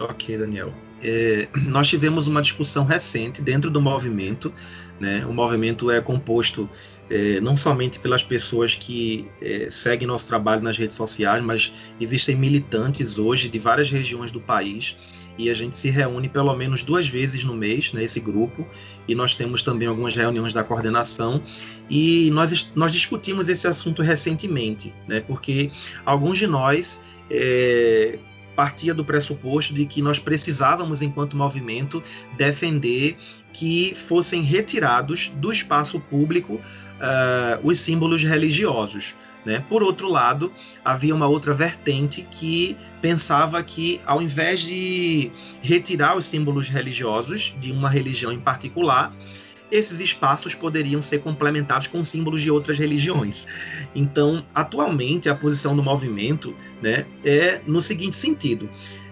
Ok, Daniel. É, nós tivemos uma discussão recente dentro do movimento. Né? O movimento é composto é, não somente pelas pessoas que é, seguem nosso trabalho nas redes sociais, mas existem militantes hoje de várias regiões do país e a gente se reúne pelo menos duas vezes no mês, né, esse grupo, e nós temos também algumas reuniões da coordenação e nós, nós discutimos esse assunto recentemente, né, porque alguns de nós é, partia do pressuposto de que nós precisávamos, enquanto movimento, defender que fossem retirados do espaço público uh, os símbolos religiosos. Né? Por outro lado, havia uma outra vertente que pensava que, ao invés de retirar os símbolos religiosos de uma religião em particular, esses espaços poderiam ser complementados com símbolos de outras religiões. Então, atualmente, a posição do movimento né, é no seguinte sentido.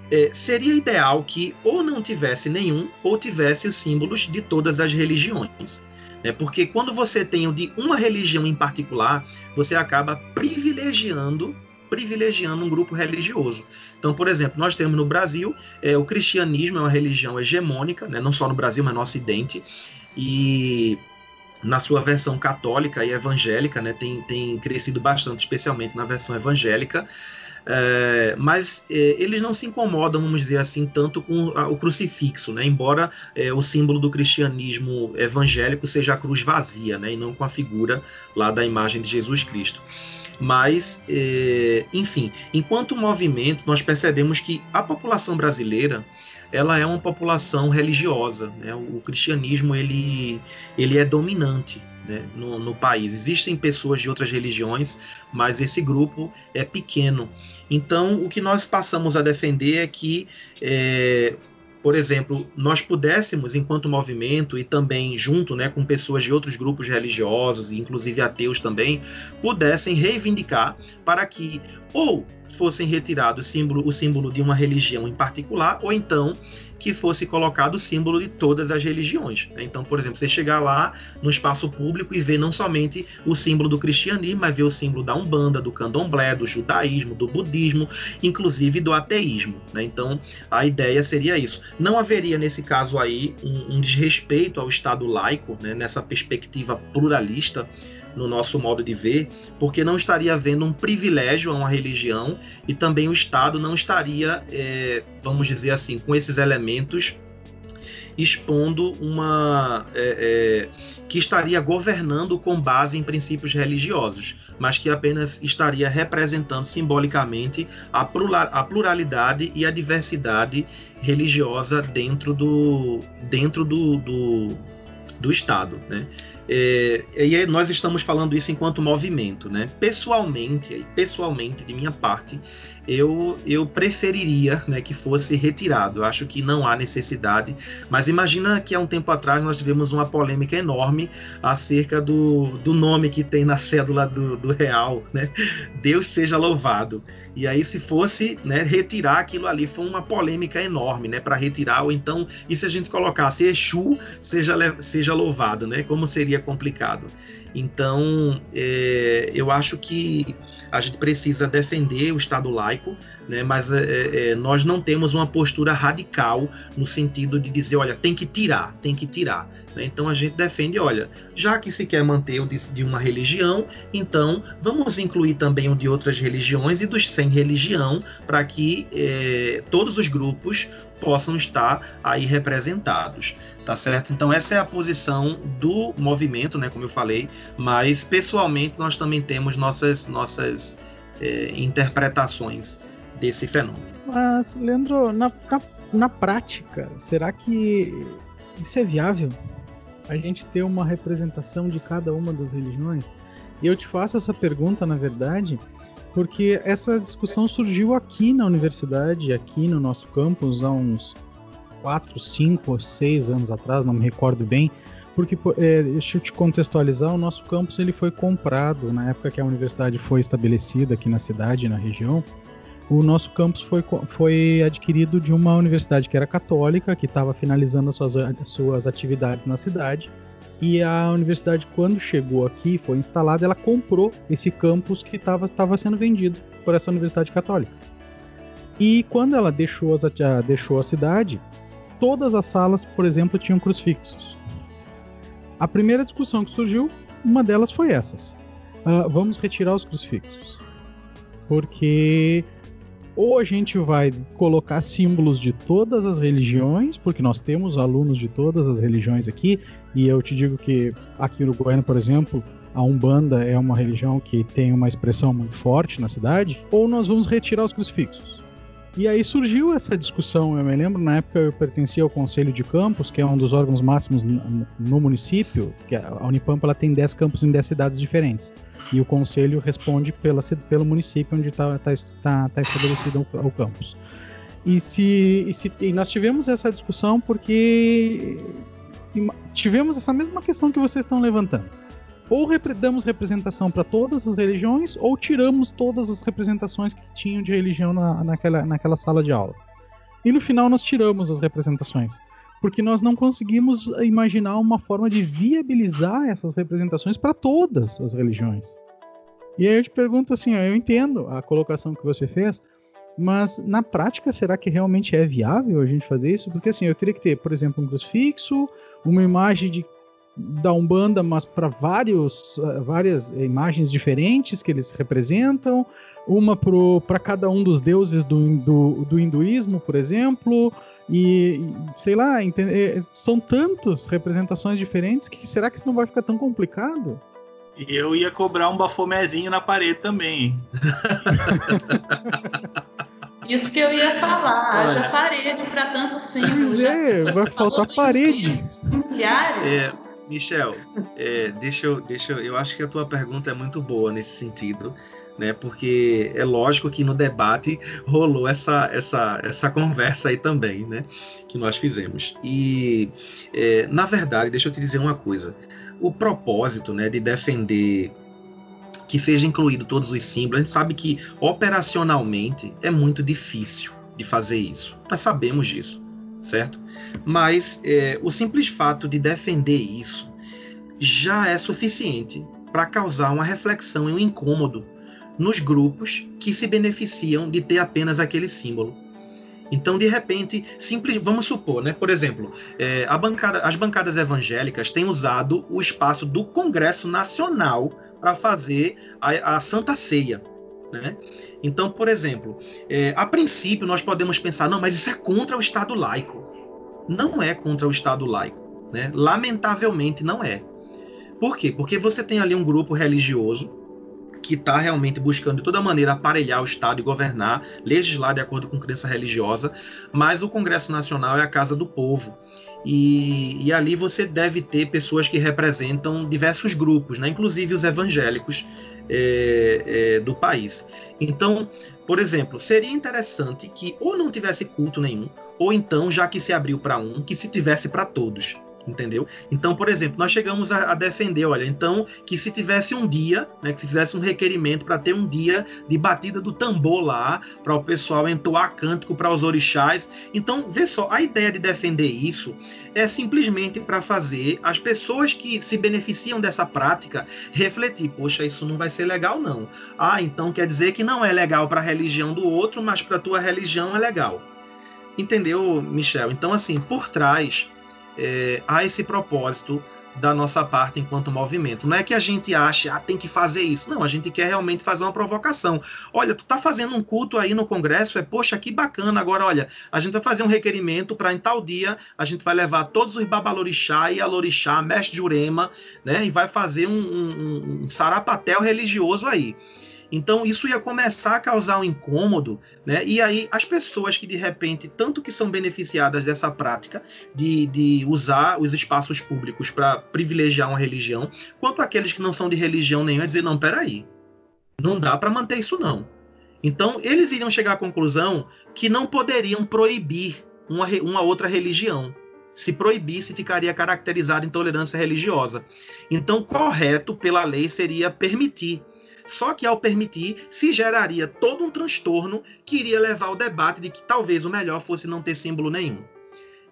É, seria ideal que ou não tivesse nenhum ou tivesse os símbolos de todas as religiões. Né? Porque quando você tem o de uma religião em particular, você acaba privilegiando privilegiando um grupo religioso. Então, por exemplo, nós temos no Brasil é, o cristianismo é uma religião hegemônica, né, não só no Brasil, mas no Ocidente, e na sua versão católica e evangélica, né, tem, tem crescido bastante, especialmente na versão evangélica. É, mas é, eles não se incomodam, vamos dizer assim, tanto com a, o crucifixo, né? embora é, o símbolo do cristianismo evangélico seja a cruz vazia, né? e não com a figura lá da imagem de Jesus Cristo. Mas, é, enfim, enquanto movimento, nós percebemos que a população brasileira ela é uma população religiosa. Né? O, cristianismo ele, ele é dominante né? no, no, país. Existem pessoas de outras religiões, mas esse grupo é pequeno. Então, o que nós passamos a defender é que é, por exemplo, nós pudéssemos, enquanto movimento e também junto né, com pessoas de outros grupos religiosos, inclusive ateus também, pudessem reivindicar para que ou fossem retirados o símbolo, o símbolo de uma religião em particular, ou então que fosse colocado o símbolo de todas as religiões. Né? Então, por exemplo, você chegar lá no espaço público e ver não somente o símbolo do cristianismo, mas ver o símbolo da Umbanda, do Candomblé, do judaísmo, do budismo, inclusive do ateísmo. Né? Então, a ideia seria isso. Não haveria, nesse caso aí, um, um desrespeito ao Estado laico, né? nessa perspectiva pluralista no nosso modo de ver, porque não estaria havendo um privilégio a uma religião e também o Estado não estaria, é, vamos dizer assim, com esses elementos expondo uma é, é, que estaria governando com base em princípios religiosos, mas que apenas estaria representando simbolicamente a, pluralidade e a diversidade religiosa dentro do dentro do, do, do Estado, né? É, e nós estamos falando isso enquanto movimento, né? Pessoalmente, pessoalmente de minha parte, eu, eu preferiria né, que fosse retirado. Eu acho que não há necessidade. Mas imagina que há um tempo atrás nós tivemos uma polêmica enorme acerca do, do nome que tem na cédula do, do real, né? Deus seja louvado. E aí, se fosse né, retirar aquilo ali, foi uma polêmica enorme, né? Para retirar, ou então, e se a gente colocasse Exu seja, seja louvado, né? Como seria complicado. Então, é, eu acho que a gente precisa defender o Estado laico, né, mas é, é, é, nós não temos uma postura radical no sentido de dizer, olha, tem que tirar, tem que tirar. Né? Então a gente defende, olha, já que se quer manter o de, de, uma religião, então vamos incluir também o de outras religiões e dos sem religião, para que é, todos os grupos possam estar aí representados, tá certo? Então essa é a posição do movimento, né, como eu falei, mas pessoalmente nós também temos nossas nossas é, interpretações desse fenômeno. Mas, Leandro, na, na, na prática, será que isso é viável? A gente ter uma representação de cada uma das religiões? E eu te faço essa pergunta, na verdade, porque essa discussão surgiu aqui na universidade, aqui no nosso campus, há uns 4, 5 ou 6 anos atrás, não me recordo bem, porque é, deixa eu te contextualizar, o nosso campus ele foi comprado na época que a universidade foi estabelecida aqui na cidade, na região. O nosso campus foi, foi adquirido de uma universidade que era católica, que estava finalizando as suas, as suas atividades na cidade. E a universidade, quando chegou aqui, foi instalada, ela comprou esse campus que estava sendo vendido por essa universidade católica. E quando ela deixou, as, deixou a cidade, todas as salas, por exemplo, tinham crucifixos. A primeira discussão que surgiu, uma delas foi essas. Uh, vamos retirar os crucifixos. Porque ou a gente vai colocar símbolos de todas as religiões, porque nós temos alunos de todas as religiões aqui, e eu te digo que aqui no Goiânia, por exemplo, a Umbanda é uma religião que tem uma expressão muito forte na cidade, ou nós vamos retirar os crucifixos. E aí surgiu essa discussão, eu me lembro, na época eu pertencia ao Conselho de Campos, que é um dos órgãos máximos no município, que a Unipampa ela tem 10 campos em 10 cidades diferentes. E o Conselho responde pela, pelo município onde está tá, tá, tá estabelecido o, o campus. E, se, e, se, e nós tivemos essa discussão porque tivemos essa mesma questão que vocês estão levantando ou repre damos representação para todas as religiões, ou tiramos todas as representações que tinham de religião na, naquela, naquela sala de aula. E no final nós tiramos as representações, porque nós não conseguimos imaginar uma forma de viabilizar essas representações para todas as religiões. E aí eu te pergunto assim, ó, eu entendo a colocação que você fez, mas na prática será que realmente é viável a gente fazer isso? Porque assim, eu teria que ter, por exemplo, um crucifixo, uma imagem de da Umbanda, mas para vários eh, várias imagens diferentes que eles representam, uma para cada um dos deuses do, do, do, hinduísmo, por exemplo, e sei lá, eh, são tantas representações diferentes que será que isso não vai ficar tão complicado? E eu ia cobrar um bafomezinho na parede também. *laughs* Isso que eu ia falar, haja parede para tanto símbolo. É, vai faltar parede. Milhares. É Michel, é, deixa, eu, deixa eu, eu acho que a tua pergunta é muito boa nesse sentido, né? Porque é lógico que no debate rolou essa, essa, essa conversa aí também, né? Que nós fizemos. E é, na verdade, deixa eu te dizer uma coisa: o propósito, né, de defender que seja incluído todos os símbolos, a gente sabe que operacionalmente é muito difícil de fazer isso. Nós sabemos disso certo? Mas é, o simples fato de defender isso já é suficiente para causar uma reflexão e um incômodo nos grupos que se beneficiam de ter apenas aquele símbolo. Então, de repente, simples, vamos supor, né? Por exemplo, é, bancada, as bancadas evangélicas têm usado o espaço do Congresso Nacional para fazer a, a Santa Ceia. Né? Então, por exemplo, é, a princípio nós podemos pensar, não, mas isso é contra o Estado laico. Não é contra o Estado laico. Né? Lamentavelmente não é. Por quê? Porque você tem ali um grupo religioso que está realmente buscando de toda maneira aparelhar o Estado e governar, legislar de acordo com crença religiosa, mas o Congresso Nacional é a casa do povo. E, e, ali você deve ter pessoas que representam diversos grupos, né? inclusive os evangélicos é, é, do país. Então, por exemplo, seria interessante que ou não tivesse culto nenhum, ou então, já que se abriu para um, que se tivesse para todos entendeu? Então, por exemplo, nós chegamos a, a, defender, olha, então que se tivesse um dia, né, que se fizesse um requerimento para ter um dia de batida do tambor lá, para o pessoal entoar cântico para os orixás. Então, vê só, a ideia de defender isso é simplesmente para fazer as pessoas que se beneficiam dessa prática refletir, poxa, isso não vai ser legal não. Ah, então quer dizer que não é legal para a religião do outro, mas para tua religião é legal. Entendeu, Michel? Então, assim, por trás é, esse propósito da nossa parte enquanto movimento. Não é que a gente ache, ah, tem que fazer isso. Não, a gente quer realmente fazer uma provocação. Olha, tu tá fazendo um culto aí no Congresso, é poxa, que bacana. Agora, olha, a gente vai fazer um requerimento para em tal dia a gente vai levar todos os babalorixá e alorixá, mestre Jurema, né? E vai fazer um, um, um sarapatel religioso aí. Então isso ia começar a causar um incômodo, né? E aí as pessoas que de repente, tanto que são beneficiadas dessa prática de, de usar os espaços públicos para privilegiar uma religião, quanto aqueles que não são de religião nenhuma, dizer, não, peraí, não dá para manter isso não. Então eles iriam chegar à conclusão que não poderiam proibir uma, uma outra religião. Se proibisse, ficaria caracterizado intolerância religiosa. Então, correto pela lei seria permitir. Só que ao permitir, se geraria todo um transtorno que iria levar ao debate de que talvez o melhor fosse não ter símbolo nenhum.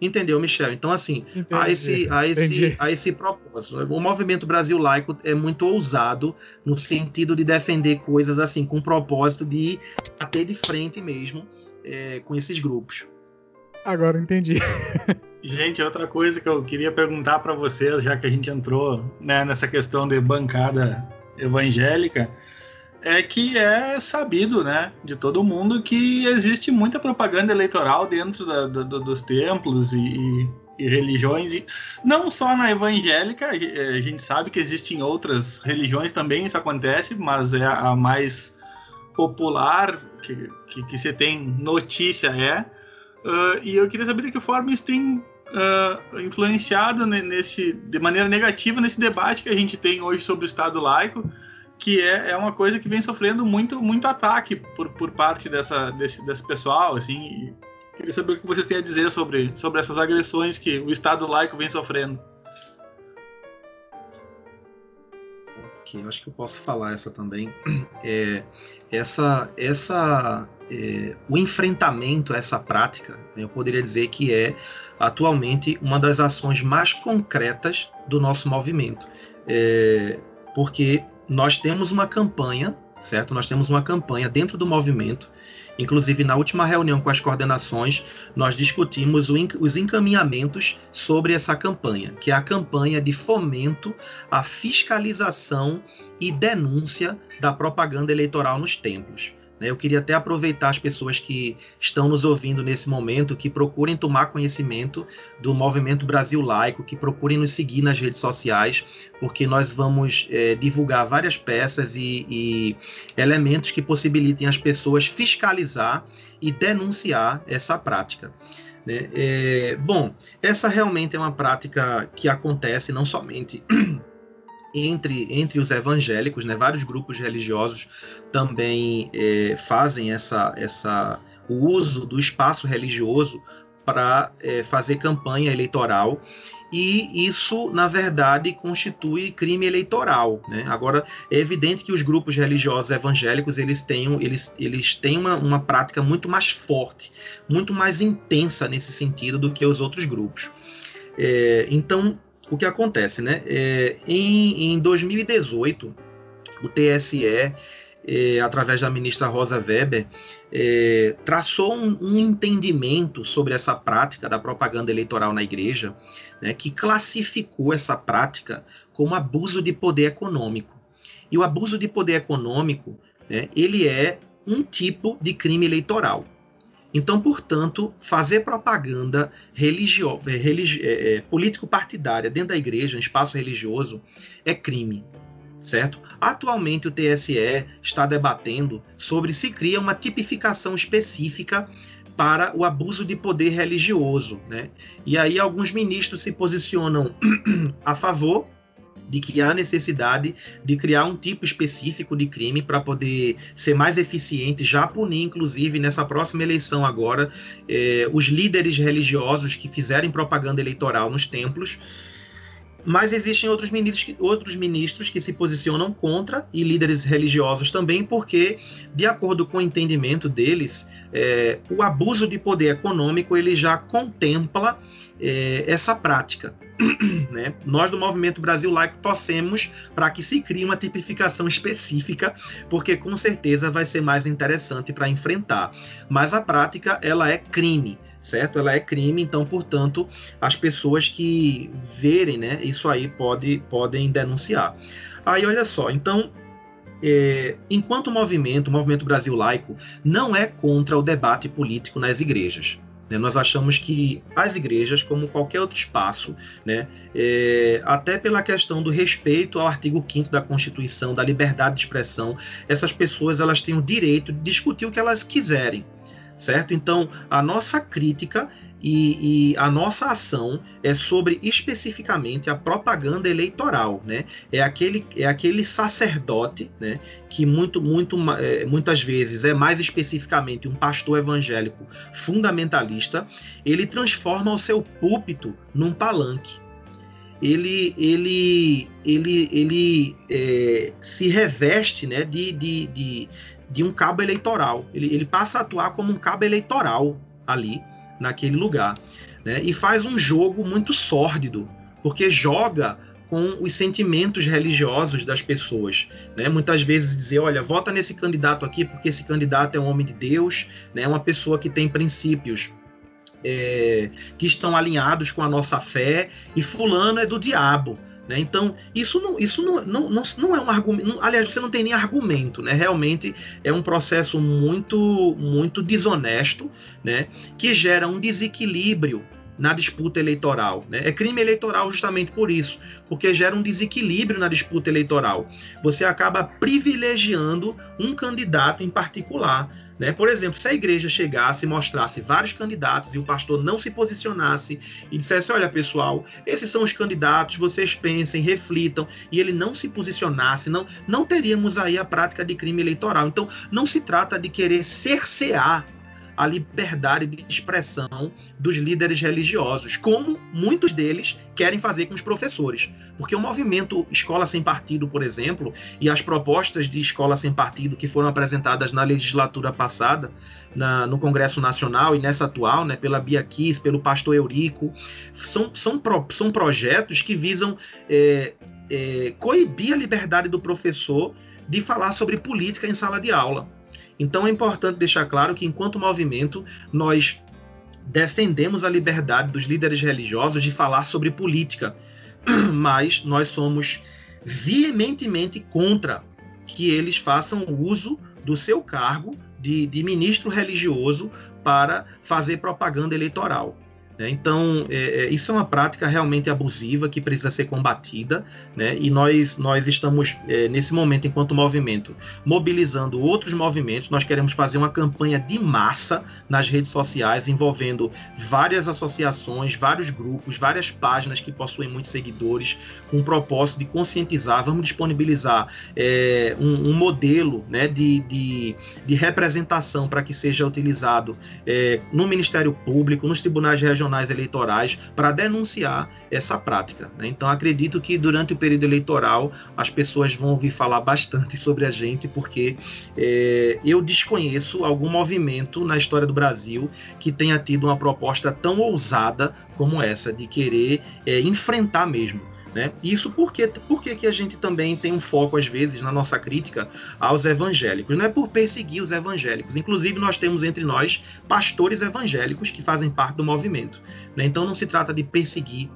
Entendeu, Michel? Então, assim, entendi, a esse, a, esse, a esse propósito. O movimento Brasil Laico é muito ousado no sentido de defender coisas assim, com o propósito de bater de frente mesmo é, com esses grupos. Agora entendi. Gente, outra coisa que eu queria perguntar para vocês, já que a gente entrou né, nessa questão de bancada evangélica, é que é sabido, né, de todo mundo que existe muita propaganda eleitoral dentro da, da, dos templos e, e, religiões, e não só na evangélica, a gente sabe que existem outras religiões também isso acontece, mas é a mais popular que, que, que se tem notícia é. Uh, e eu queria saber de que forma isso tem uh, influenciado nesse, de maneira negativa nesse debate que a gente tem hoje sobre o Estado laico que é, é uma coisa que vem sofrendo muito, muito ataque por, por parte dessa, desse, desse pessoal, assim. queria saber o que vocês têm a dizer sobre, sobre essas agressões que o Estado laico vem sofrendo. Ok, acho que eu posso falar essa também. *clears throat* É, essa, essa, é, o enfrentamento a essa prática, eu poderia dizer que é atualmente uma das ações mais concretas do nosso movimento, é, porque nós temos uma campanha, certo? Nós temos uma campanha dentro do movimento. Inclusive, na última reunião com as coordenações, nós discutimos os encaminhamentos sobre essa campanha, que é a campanha de fomento à fiscalização e denúncia da propaganda eleitoral nos templos. Né? Eu queria até aproveitar as pessoas que estão nos ouvindo nesse momento, que procurem tomar conhecimento do Movimento Brasil Laico, que procurem nos seguir nas redes sociais, porque nós vamos é, divulgar várias peças e, e elementos que possibilitem as pessoas fiscalizar e denunciar essa prática. Né? É, bom, essa realmente é uma prática que acontece não somente *clears throat* entre, entre os evangélicos, né, vários grupos religiosos também é, fazem essa, essa, o uso do espaço religioso para é, fazer campanha eleitoral e isso, na verdade, constitui crime eleitoral. Né? Agora, é evidente que os grupos religiosos evangélicos eles têm, eles, eles têm uma, uma prática muito mais forte, muito mais intensa nesse sentido do que os outros grupos. É, então, o que acontece, né? É, em, em 2018, o TSE, é, através da ministra Rosa Weber, é, traçou um, um, entendimento sobre essa prática da propaganda eleitoral na igreja, né, que classificou essa prática como abuso de poder econômico. E o abuso de poder econômico, né, ele é um tipo de crime eleitoral. Então, portanto, fazer propaganda religio religi é, é, político-partidária dentro da igreja, em espaço religioso, é crime. Certo? Atualmente o TSE está debatendo sobre se cria uma tipificação específica para o abuso de poder religioso. Né? E aí alguns ministros se posicionam *clears throat* a favor de que há necessidade de criar um tipo específico de crime para poder ser mais eficiente, já punir, inclusive, nessa próxima eleição agora, eh, os líderes religiosos que fizerem propaganda eleitoral nos templos. Mas existem outros ministros, que, outros ministros que se posicionam contra e líderes religiosos também, porque, de acordo com o entendimento deles, é, o abuso de poder econômico ele já contempla é, essa prática. *clears throat* Né? Nós do Movimento Brasil Laico torcemos para que se crie uma tipificação específica, porque com certeza vai ser mais interessante para enfrentar. Mas a prática ela é crime, certo? Ela é crime, então, portanto, as pessoas que verem, né, isso aí pode, podem denunciar. Aí, olha só, então é, enquanto movimento, o Movimento Brasil Laico não é contra o debate político nas igrejas. Né? Nós achamos que as igrejas, como qualquer outro espaço, né, é, até pela questão do respeito ao artigo 5 da Constituição, da liberdade de expressão, essas pessoas elas têm o direito de discutir o que elas quiserem certo? Então, a nossa crítica e, e, a nossa ação é sobre especificamente a propaganda eleitoral, né? É aquele, é aquele sacerdote, né? Que muito, muito, é, muitas vezes é mais especificamente um pastor evangélico fundamentalista. Ele transforma o seu púlpito num palanque. Ele, ele, ele, ele é, se reveste, né? De, de, de, de um cabo eleitoral. Ele, ele passa a atuar como um cabo eleitoral ali naquele lugar. Né? E faz um jogo muito sórdido, porque joga com os sentimentos religiosos das pessoas. Né? Muitas vezes dizer, olha, vota nesse candidato aqui porque esse candidato é um homem de Deus, né? uma pessoa que tem princípios é, que estão alinhados com a nossa fé, e fulano é do diabo. Né? Então, isso, não, isso não, não, não, não é um argumento. aliás, você não tem nem argumento. Né? Realmente é um processo muito, muito desonesto né? que gera um desequilíbrio na disputa eleitoral. Né? É crime eleitoral justamente por isso, porque gera um desequilíbrio na disputa eleitoral. Você acaba privilegiando um candidato em particular né? Por exemplo, se a igreja chegasse e mostrasse vários candidatos e o pastor não se posicionasse e dissesse: Olha, pessoal, esses são os candidatos, vocês pensem, reflitam, e ele não se posicionasse, não, não teríamos aí a prática de crime eleitoral. Então, não se trata de querer cercear a liberdade de expressão dos líderes religiosos, como muitos deles querem fazer com os professores. Porque o movimento Escola Sem Partido, por exemplo, e as propostas de Escola Sem Partido que foram apresentadas na legislatura passada, na, no Congresso Nacional e nessa atual, né, pela Bia Kiss, pelo pastor Eurico, são, são, pro, são projetos que visam é, é, coibir a liberdade do professor de falar sobre política em sala de aula. Então é importante deixar claro que, enquanto movimento, nós defendemos a liberdade dos líderes religiosos de falar sobre política, *clears throat* mas nós somos veementemente contra que eles façam uso do seu cargo de, de ministro religioso para fazer propaganda eleitoral. Né? Então, é, é, isso é uma prática realmente abusiva que precisa ser combatida, né? e nós, nós estamos, é, nesse momento, enquanto movimento, mobilizando outros movimentos. Nós queremos fazer uma campanha de massa nas redes sociais, envolvendo várias associações, vários grupos, várias páginas que possuem muitos seguidores, com o propósito de conscientizar. Vamos disponibilizar é, um, um, modelo né, de, de, de representação para que seja utilizado é, no Ministério Público, nos tribunais regionais regionais eleitorais para denunciar essa prática. Né? Então acredito que durante o período eleitoral as pessoas vão ouvir falar bastante *laughs* sobre a gente, porque é, eu desconheço algum movimento na história do Brasil que tenha tido uma proposta tão ousada como essa, de querer é, enfrentar mesmo né? Isso porque, porque que a gente também tem um foco, às vezes, na nossa crítica aos evangélicos. Não é por perseguir os evangélicos. Inclusive, nós temos entre nós pastores evangélicos que fazem parte do movimento. Né? Então, não se trata de perseguir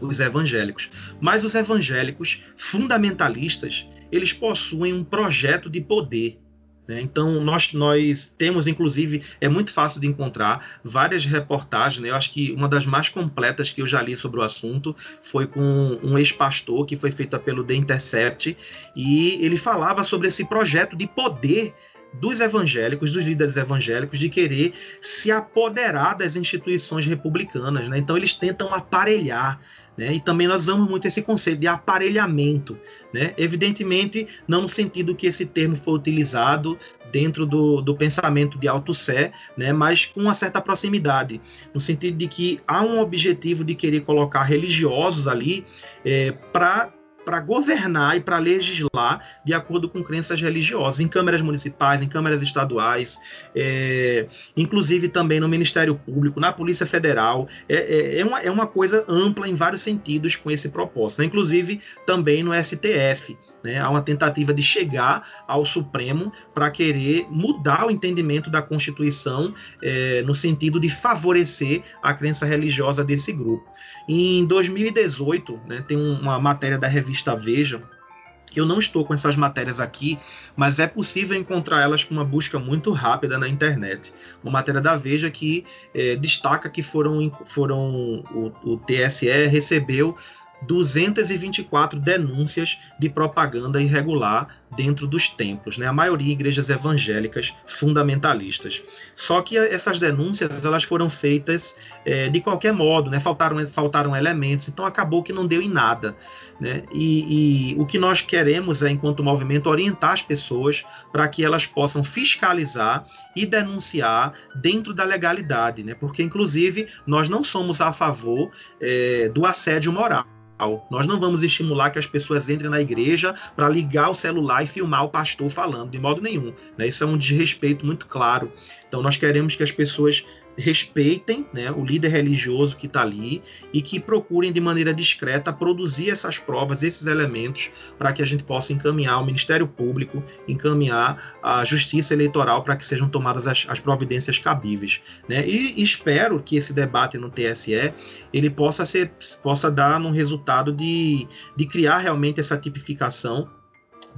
os evangélicos. Mas os evangélicos fundamentalistas, eles possuem um projeto de poder né? Então, nós, nós temos, inclusive, é muito fácil de encontrar várias reportagens. Né? Eu acho que uma das mais completas que eu já li sobre o assunto foi com um ex-pastor que foi feita pelo The Intercept, e ele falava sobre esse projeto de poder dos evangélicos, dos líderes evangélicos, de querer se apoderar das instituições republicanas. Né? Então, eles tentam aparelhar né? E também nós usamos muito esse conceito de aparelhamento. Né? Evidentemente, não no sentido que esse termo foi utilizado dentro do, do pensamento de Alto Sé, né? mas com uma certa proximidade, no sentido de que há um objetivo de querer colocar religiosos ali é, para para governar e para legislar de acordo com crenças religiosas, em câmaras municipais, em câmaras estaduais, é, inclusive também no Ministério Público, na Polícia Federal. É, é, é, uma, é uma coisa ampla em vários sentidos com esse propósito, né? inclusive também no STF. Né? Há uma tentativa de chegar ao Supremo para querer mudar o entendimento da Constituição é, no sentido de favorecer a crença religiosa desse grupo. Em 2018, né, tem uma matéria da revista Veja. Eu não estou com essas matérias aqui, mas é possível encontrar elas com uma busca muito rápida na internet. Uma matéria da Veja que é, destaca que foram, foram o, o TSE recebeu 224 denúncias de propaganda irregular dentro dos templos, né? a maioria igrejas evangélicas fundamentalistas. Só que essas denúncias elas foram feitas é, de qualquer modo, né? faltaram, faltaram elementos, então acabou que não deu em nada. Né? E, e o que nós queremos é, enquanto movimento, orientar as pessoas para que elas possam fiscalizar e denunciar dentro da legalidade, né? porque, inclusive, nós não somos a favor é, do assédio moral. Nós não vamos estimular que as pessoas entrem na igreja para ligar o celular e filmar o pastor falando, de modo nenhum. Né? Isso é um desrespeito muito claro. Então, nós queremos que as pessoas respeitem né, o líder religioso que está ali e que procurem de maneira discreta produzir essas provas, esses elementos, para que a gente possa encaminhar o Ministério Público, encaminhar a Justiça Eleitoral para que sejam tomadas as, as providências cabíveis. Né? E, espero que esse debate no TSE ele possa, ser, possa dar um resultado de, de criar realmente essa tipificação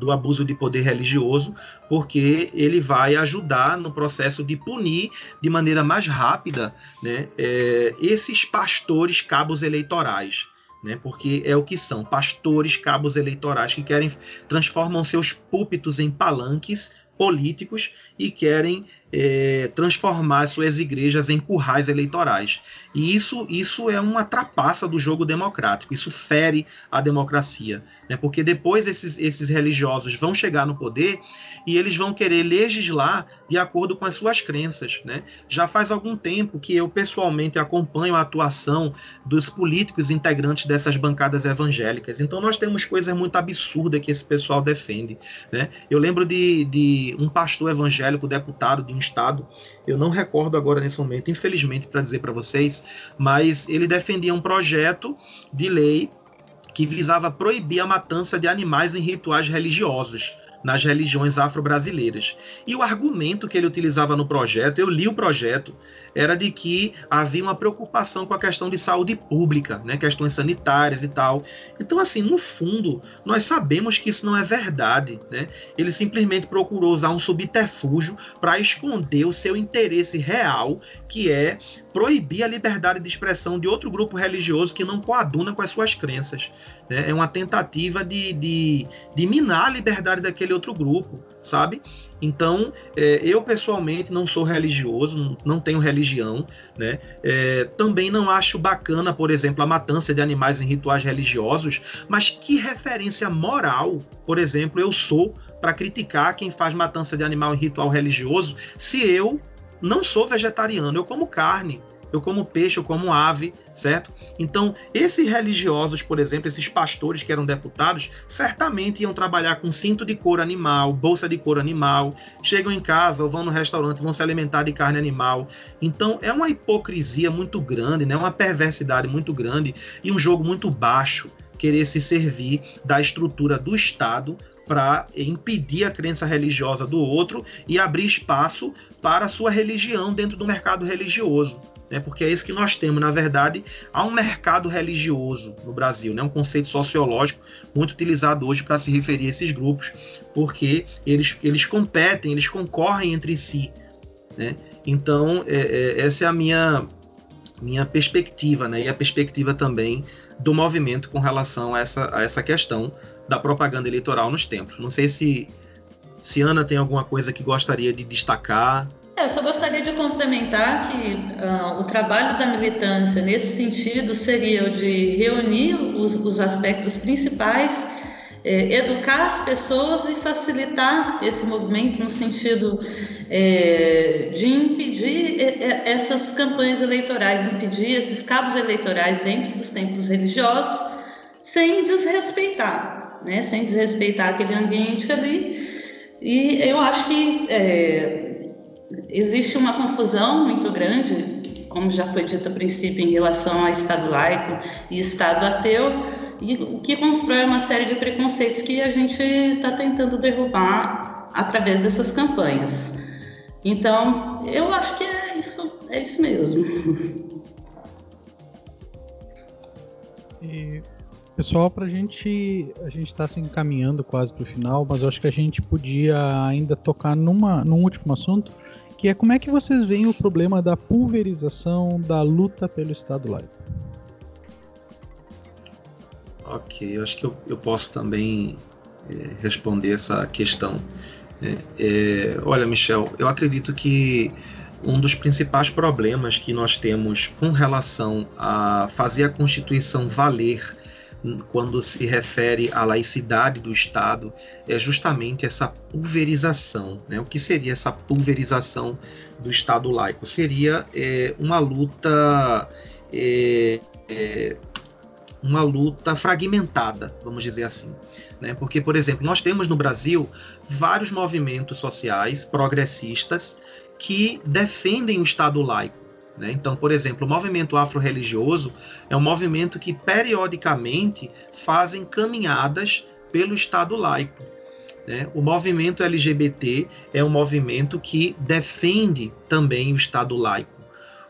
do abuso de poder religioso, porque ele vai ajudar no processo de punir de maneira mais rápida né, é, esses pastores cabos eleitorais. Né, porque é o que são pastores cabos eleitorais que querem transformam seus púlpitos em palanques políticos e querem é, transformar suas igrejas em currais eleitorais. E isso, isso é uma trapaça do jogo democrático, isso fere a democracia, né? porque depois esses, esses religiosos vão chegar no poder e eles vão querer legislar de acordo com as suas crenças. Né? Já faz algum tempo que eu pessoalmente acompanho a atuação dos políticos integrantes dessas bancadas evangélicas, então nós temos coisas muito absurdas que esse pessoal defende. Né? Eu lembro de, de um pastor evangélico, deputado de estado, eu não recordo agora nesse momento, infelizmente, para dizer para vocês, mas ele defendia um projeto de lei que visava proibir a matança de animais em rituais religiosos nas religiões afro-brasileiras. E o argumento que ele utilizava no projeto, eu li o projeto, era de que havia uma preocupação com a questão de saúde pública, né, questões sanitárias e tal. Então, assim, no fundo, nós sabemos que isso não é verdade. Né? Ele simplesmente procurou usar um subterfúgio para esconder o seu interesse real, que é proibir a liberdade de expressão de outro grupo religioso que não coaduna com as suas crenças. Né? É uma tentativa de, de, de minar a liberdade daquele outro grupo, sabe? Então, é, eu pessoalmente não sou religioso, não tenho religião, né? É, também não acho bacana, por exemplo, a matança de animais em rituais religiosos, mas que referência moral, por exemplo, eu sou para criticar quem faz matança de animal em ritual religioso, se eu não sou vegetariano, eu como carne, eu como peixe, eu como ave, certo? Então, esses religiosos, por exemplo, esses pastores que eram deputados, certamente iam trabalhar com cinto de couro animal, bolsa de couro animal, chegam em casa ou vão no restaurante, vão se alimentar de carne animal. Então, é uma hipocrisia muito grande, né? uma perversidade muito grande e um jogo muito baixo querer se servir da estrutura do Estado para impedir a crença religiosa do outro e abrir espaço para a sua religião dentro do mercado religioso. Né? Porque é isso que nós temos. Na verdade, há um mercado religioso no Brasil, né? um conceito sociológico muito utilizado hoje para se referir a esses grupos, porque eles, eles competem, eles concorrem entre si. Né? Então, é, é, essa é a minha, minha perspectiva, né? e a perspectiva também do movimento com relação a essa, a essa questão da propaganda eleitoral nos templos. Não sei se, se Ana tem alguma coisa que gostaria de destacar. É, eu só gostaria complementar que uh, o trabalho da militância nesse sentido seria o de reunir os, os aspectos principais é, educar as pessoas e facilitar esse movimento no sentido é, de impedir essas campanhas eleitorais, impedir esses cabos eleitorais dentro dos templos religiosos, sem desrespeitar, né, sem desrespeitar aquele ambiente ali. E eu acho que é, existe uma confusão muito grande, como já foi dito a princípio, em relação a Estado laico e Estado ateu e o que constrói uma série de preconceitos que a gente está tentando derrubar através dessas campanhas. Então, eu acho que é isso, é isso mesmo. E, pessoal, para a gente, a gente está se encaminhando quase para o final, mas eu acho que a gente podia ainda tocar numa, num último assunto, que é como é que vocês veem o problema da pulverização da luta pelo Estado laico. Ok, eu acho que eu, eu posso também é, responder essa questão. É, é, olha, Michel, eu acredito que um dos principais problemas que nós temos com relação a fazer a Constituição valer quando se refere à laicidade do Estado é justamente essa pulverização. Né? O que seria essa pulverização do Estado laico? Seria é, uma luta. É, é, uma luta fragmentada, vamos dizer assim. Né? Porque, por exemplo, nós temos no Brasil vários movimentos sociais progressistas que defendem o Estado laico. Né? Então, por exemplo, o movimento afro-religioso é um movimento que periodicamente fazem caminhadas pelo Estado laico. Né? O movimento LGBT é um movimento que defende também o Estado laico.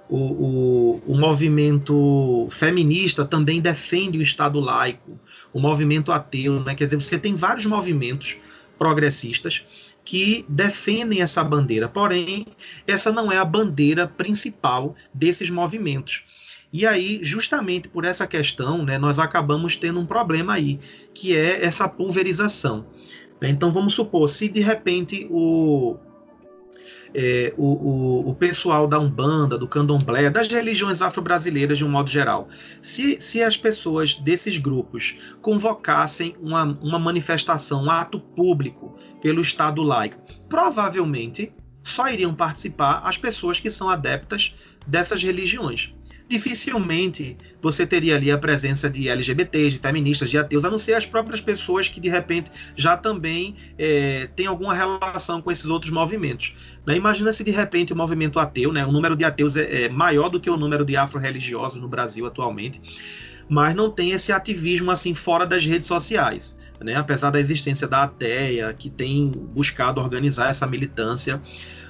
O, o, o, movimento feminista também defende o Estado laico, o movimento ateu, né? quer dizer, você tem vários movimentos progressistas que defendem essa bandeira. Porém, essa não é a bandeira principal desses movimentos. E aí, justamente por essa questão, né, nós acabamos tendo um problema aí, que é essa pulverização. Então, vamos supor, se de repente o, é, o, o, o, pessoal da Umbanda, do Candomblé, das religiões afro-brasileiras de um modo geral. Se, se as pessoas desses grupos convocassem uma, uma manifestação, um ato público pelo Estado laico, provavelmente só iriam participar as pessoas que são adeptas dessas religiões dificilmente você teria ali a presença de LGBTs, de feministas, de ateus, a não ser as próprias pessoas que de repente já também é, têm alguma relação com esses outros movimentos. Né? Imagina se de repente o movimento ateu, né, o número de ateus é, é maior do que o número de afro-religiosos no Brasil atualmente, mas não tem esse ativismo assim fora das redes sociais. Né? Apesar da existência da ATEA, que tem buscado organizar essa militância,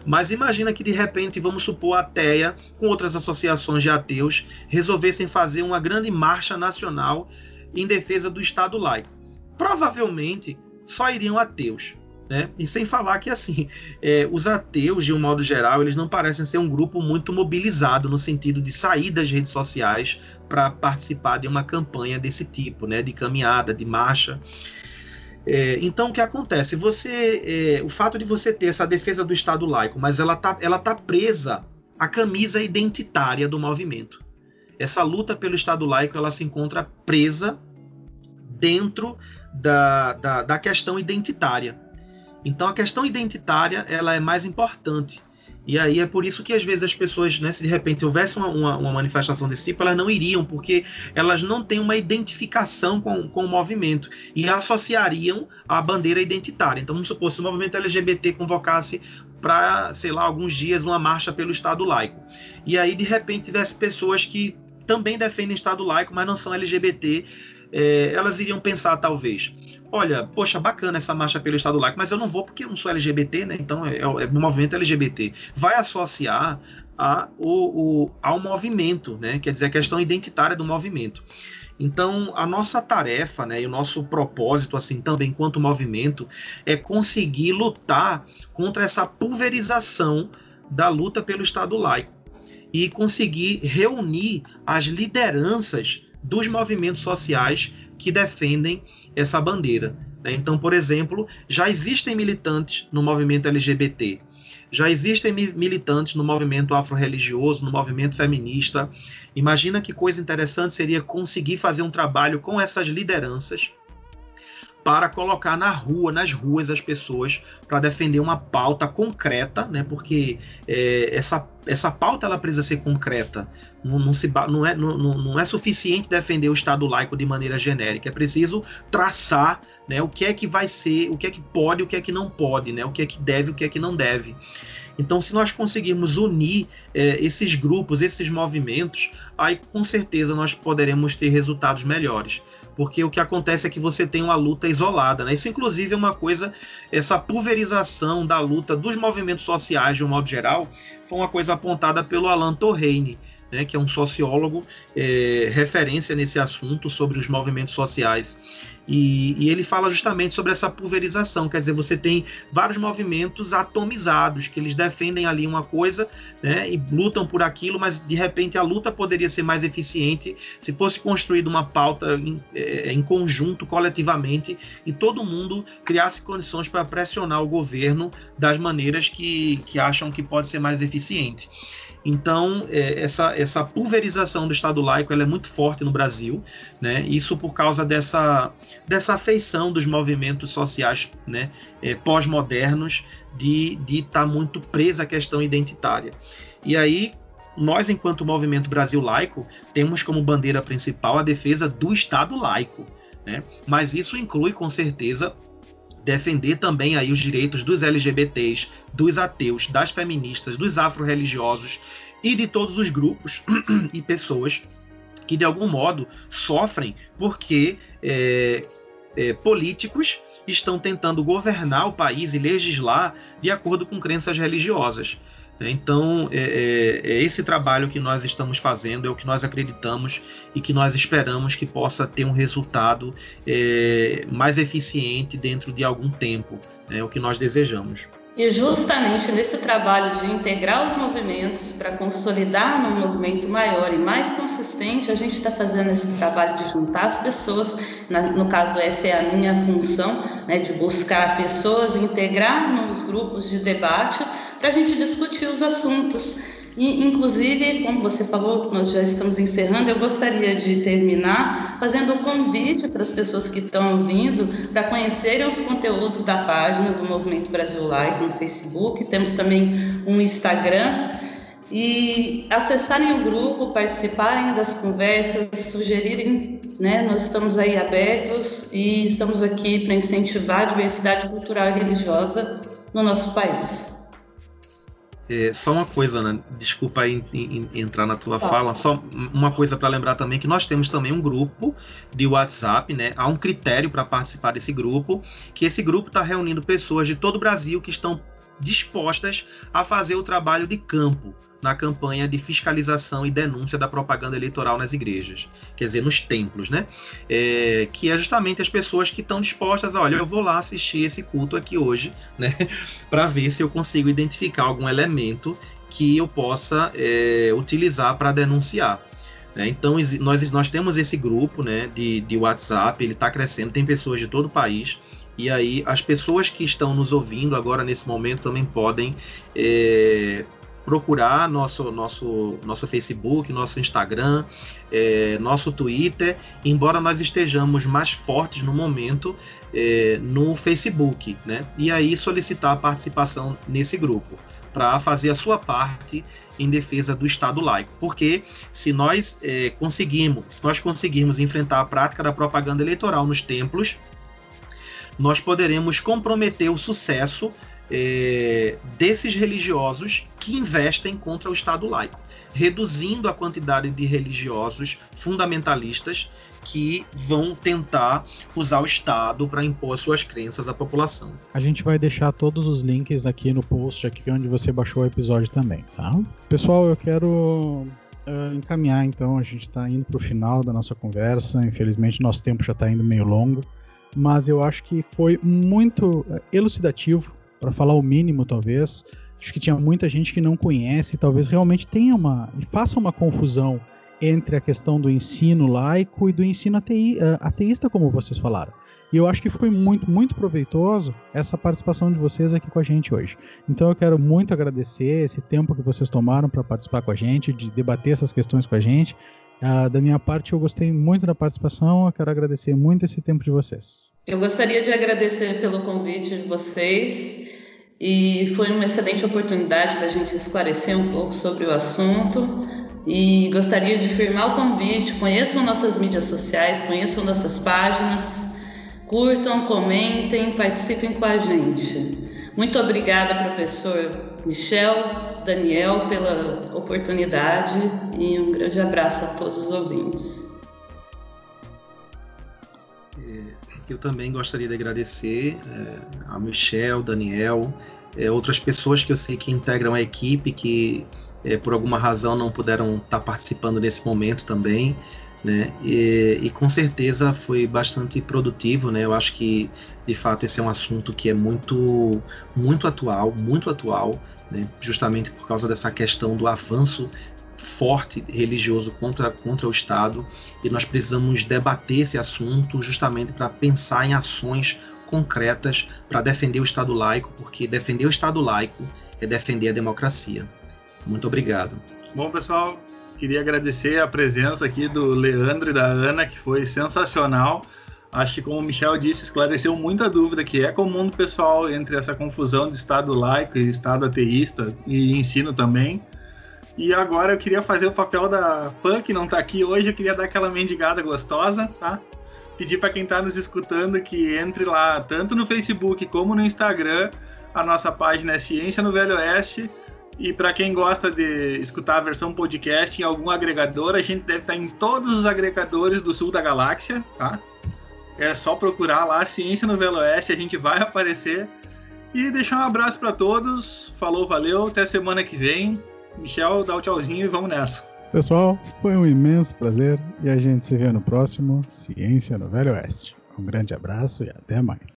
mas imagina que de repente, vamos supor, a TEA, com outras associações de ateus, resolvessem fazer uma grande marcha nacional em defesa do Estado laico. Provavelmente só iriam ateus. Né? E sem falar que assim, é, os ateus, de um modo geral, eles não parecem ser um grupo muito mobilizado no sentido de sair das redes sociais para participar de uma campanha desse tipo, né? de caminhada, de marcha. É, então, o que acontece? Você, é, o fato de você ter essa defesa do Estado laico, mas ela está ela tá presa à camisa identitária do movimento. Essa luta pelo Estado laico ela se encontra presa dentro da, da, da questão identitária. Então, a questão identitária ela é mais importante. E aí é por isso que às vezes as pessoas, né, se de repente houvesse uma, uma, uma, manifestação desse tipo, elas não iriam, porque elas não têm uma identificação com, com o movimento e associariam a bandeira identitária. Então vamos supor, se o movimento LGBT convocasse para, sei lá, alguns dias uma marcha pelo Estado laico. E aí de repente tivesse pessoas que também defendem Estado laico, mas não são LGBT, é, elas iriam pensar talvez olha, poxa, bacana essa marcha pelo Estado laico, mas eu não vou porque eu não sou LGBT, né? Então é, é movimento LGBT. Vai associar a, o, o, ao movimento, né? Quer dizer, a questão identitária do movimento. Então, a nossa tarefa, né, e o nosso propósito, assim, também enquanto movimento, é conseguir lutar contra essa pulverização da luta pelo Estado laico e conseguir reunir as lideranças dos movimentos sociais que defendem essa bandeira. Né? Então, por exemplo, já existem militantes no movimento LGBT, já existem militantes no movimento afro-religioso, no movimento feminista. Imagina que coisa interessante seria conseguir fazer um trabalho com essas lideranças para colocar na rua, nas ruas, as pessoas para defender uma pauta concreta, né? Porque é, essa, essa pauta ela precisa ser concreta. Não, não, se, não, é, não, não é suficiente defender o Estado laico de maneira genérica. É preciso traçar né, o que é que vai ser, o que é que pode, o que é que não pode, né? O que é que deve, o que é que não deve. Então, se nós conseguirmos unir é, esses grupos, esses movimentos, aí com certeza nós poderemos ter resultados melhores porque o que acontece é que você tem uma luta isolada. Né? Isso, inclusive, é uma coisa, essa pulverização da luta dos movimentos sociais, de um modo geral, foi uma coisa apontada pelo Alan Torreine. né, que é um sociólogo é, referência nesse assunto sobre os movimentos sociais. E, e, ele fala justamente sobre essa pulverização, quer dizer, você tem vários movimentos atomizados, que eles defendem ali uma coisa né, e lutam por aquilo, mas de repente a luta poderia ser mais eficiente se fosse construída uma pauta em, é, em conjunto, coletivamente, e todo mundo criasse condições para pressionar o governo das maneiras que, que acham que pode ser mais eficiente. Então, é, essa, essa pulverização do Estado laico é muito forte no Brasil, né? isso por causa dessa, dessa afeição dos movimentos sociais né? É, pós-modernos de estar tá muito presa à questão identitária. E aí, nós, enquanto movimento Brasil Laico, temos como bandeira principal a defesa do Estado laico. Né? Mas isso inclui, com certeza, defender também aí os direitos dos LGBTs, dos ateus, das feministas, dos afro-religiosos e de todos os grupos *clears throat* e pessoas que de algum modo sofrem porque é, é, políticos estão tentando governar o país e legislar de acordo com crenças religiosas. Né? Então, é, é, é, esse trabalho que nós estamos fazendo, é o que nós acreditamos e que nós esperamos que possa ter um resultado é, mais eficiente dentro de algum tempo, é o que nós desejamos. E justamente nesse trabalho de integrar os movimentos para consolidar num movimento maior e mais consistente, a gente está fazendo esse trabalho de juntar as pessoas. no caso, essa é a minha função, né, de buscar pessoas, integrar nos grupos de debate para a gente discutir os assuntos. E, inclusive, como você falou, nós já estamos encerrando, eu gostaria de terminar fazendo um convite para as pessoas que estão ouvindo para conhecerem os conteúdos da página do Movimento Brasil Live no Facebook. Temos também um Instagram e acessarem o grupo, participarem das conversas, sugerirem, né? Nós estamos aí abertos e estamos aqui para incentivar a diversidade cultural e religiosa no nosso país. É, só uma coisa, né? desculpa aí em, em, entrar na tua tá. fala, só uma coisa para lembrar também que nós temos também um grupo de WhatsApp, né? Há um critério para participar desse grupo, que esse grupo está reunindo pessoas de todo o Brasil que estão dispostas a fazer o trabalho de campo na campanha de fiscalização e denúncia da propaganda eleitoral nas igrejas, quer dizer, nos templos, né? É, que é justamente as pessoas que estão dispostas, olha, eu vou lá assistir esse culto aqui hoje, né? *laughs* Para ver se eu consigo identificar algum elemento que eu possa é, utilizar para denunciar. Né? Então nós, nós temos esse grupo né, de, de WhatsApp, ele está crescendo, tem pessoas de todo o país. E aí as pessoas que estão nos ouvindo agora nesse momento também podem é, procurar nosso, nosso, nosso Facebook, nosso Instagram, é, nosso Twitter, embora nós estejamos mais fortes no momento é, no Facebook, né? E aí solicitar a participação nesse grupo para fazer a sua parte em defesa do Estado laico, porque se nós é, conseguimos, se nós conseguirmos enfrentar a prática da propaganda eleitoral nos templos, nós poderemos comprometer o sucesso é, desses religiosos que investem contra o Estado laico, reduzindo a quantidade de religiosos fundamentalistas que vão tentar usar o Estado para impor suas crenças à população. A gente vai deixar todos os links aqui no post, aqui onde você baixou o episódio também, tá? Pessoal, eu quero uh, encaminhar então, a gente está indo para o final da nossa conversa, infelizmente nosso tempo já está indo meio longo, mas eu acho que foi muito elucidativo para falar o mínimo, talvez. Acho que tinha muita gente que não conhece, talvez realmente tenha uma e faça uma confusão entre a questão do ensino laico e do ensino atei, eh, ateísta, como vocês falaram. E eu acho que foi muito, muito proveitoso essa participação de vocês aqui com a gente hoje. Então eu quero muito agradecer esse tempo que vocês tomaram para participar com a gente, de debater essas questões com a gente. Uh, da minha parte, eu gostei muito da participação. Eu quero agradecer muito esse tempo de vocês. Eu gostaria de agradecer pelo convite de vocês e foi uma excelente oportunidade da gente esclarecer um pouco sobre o assunto. E gostaria de firmar o convite: conheçam nossas mídias sociais, conheçam nossas páginas, curtam, comentem, participem com a gente. Muito obrigada, professor Michel, Daniel, pela oportunidade e um grande abraço a todos os ouvintes. Eu também gostaria de agradecer é, a Michel, Daniel, é, outras pessoas que eu sei que integram a equipe, que é, por alguma razão não puderam estar participando nesse momento também. Né? E, e, com certeza foi bastante produtivo, né? Eu acho que de fato esse é um assunto que é muito, muito atual, muito atual, né? justamente por causa dessa questão do avanço forte religioso contra, contra o Estado e nós precisamos debater esse assunto justamente para pensar em ações concretas para defender o Estado laico, porque defender o Estado laico é defender a democracia. Muito obrigado. Bom, pessoal, queria agradecer a presença aqui do Leandro e da Ana, que foi sensacional. Acho que, como o Michel disse, esclareceu muita dúvida que é comum do pessoal entre essa confusão de Estado laico e Estado ateísta e ensino também. E agora eu queria fazer o papel da Pan, que não está aqui hoje, eu queria dar aquela mendigada gostosa, tá? Pedir para quem está nos escutando que entre lá, tanto no Facebook como no Instagram. A nossa página é Ciência no Velho Oeste e para quem gosta de escutar a versão podcast em algum agregador, a gente deve estar em todos os agregadores do sul da galáxia, tá? É só procurar lá Ciência no Velo Oeste, a gente vai aparecer. E deixar um abraço para todos. Falou, valeu, até semana que vem. Michel, dá o um tchauzinho e vamos nessa. Pessoal, foi um imenso prazer e a gente se vê no próximo Ciência no Velho Oeste. Um grande abraço e até mais.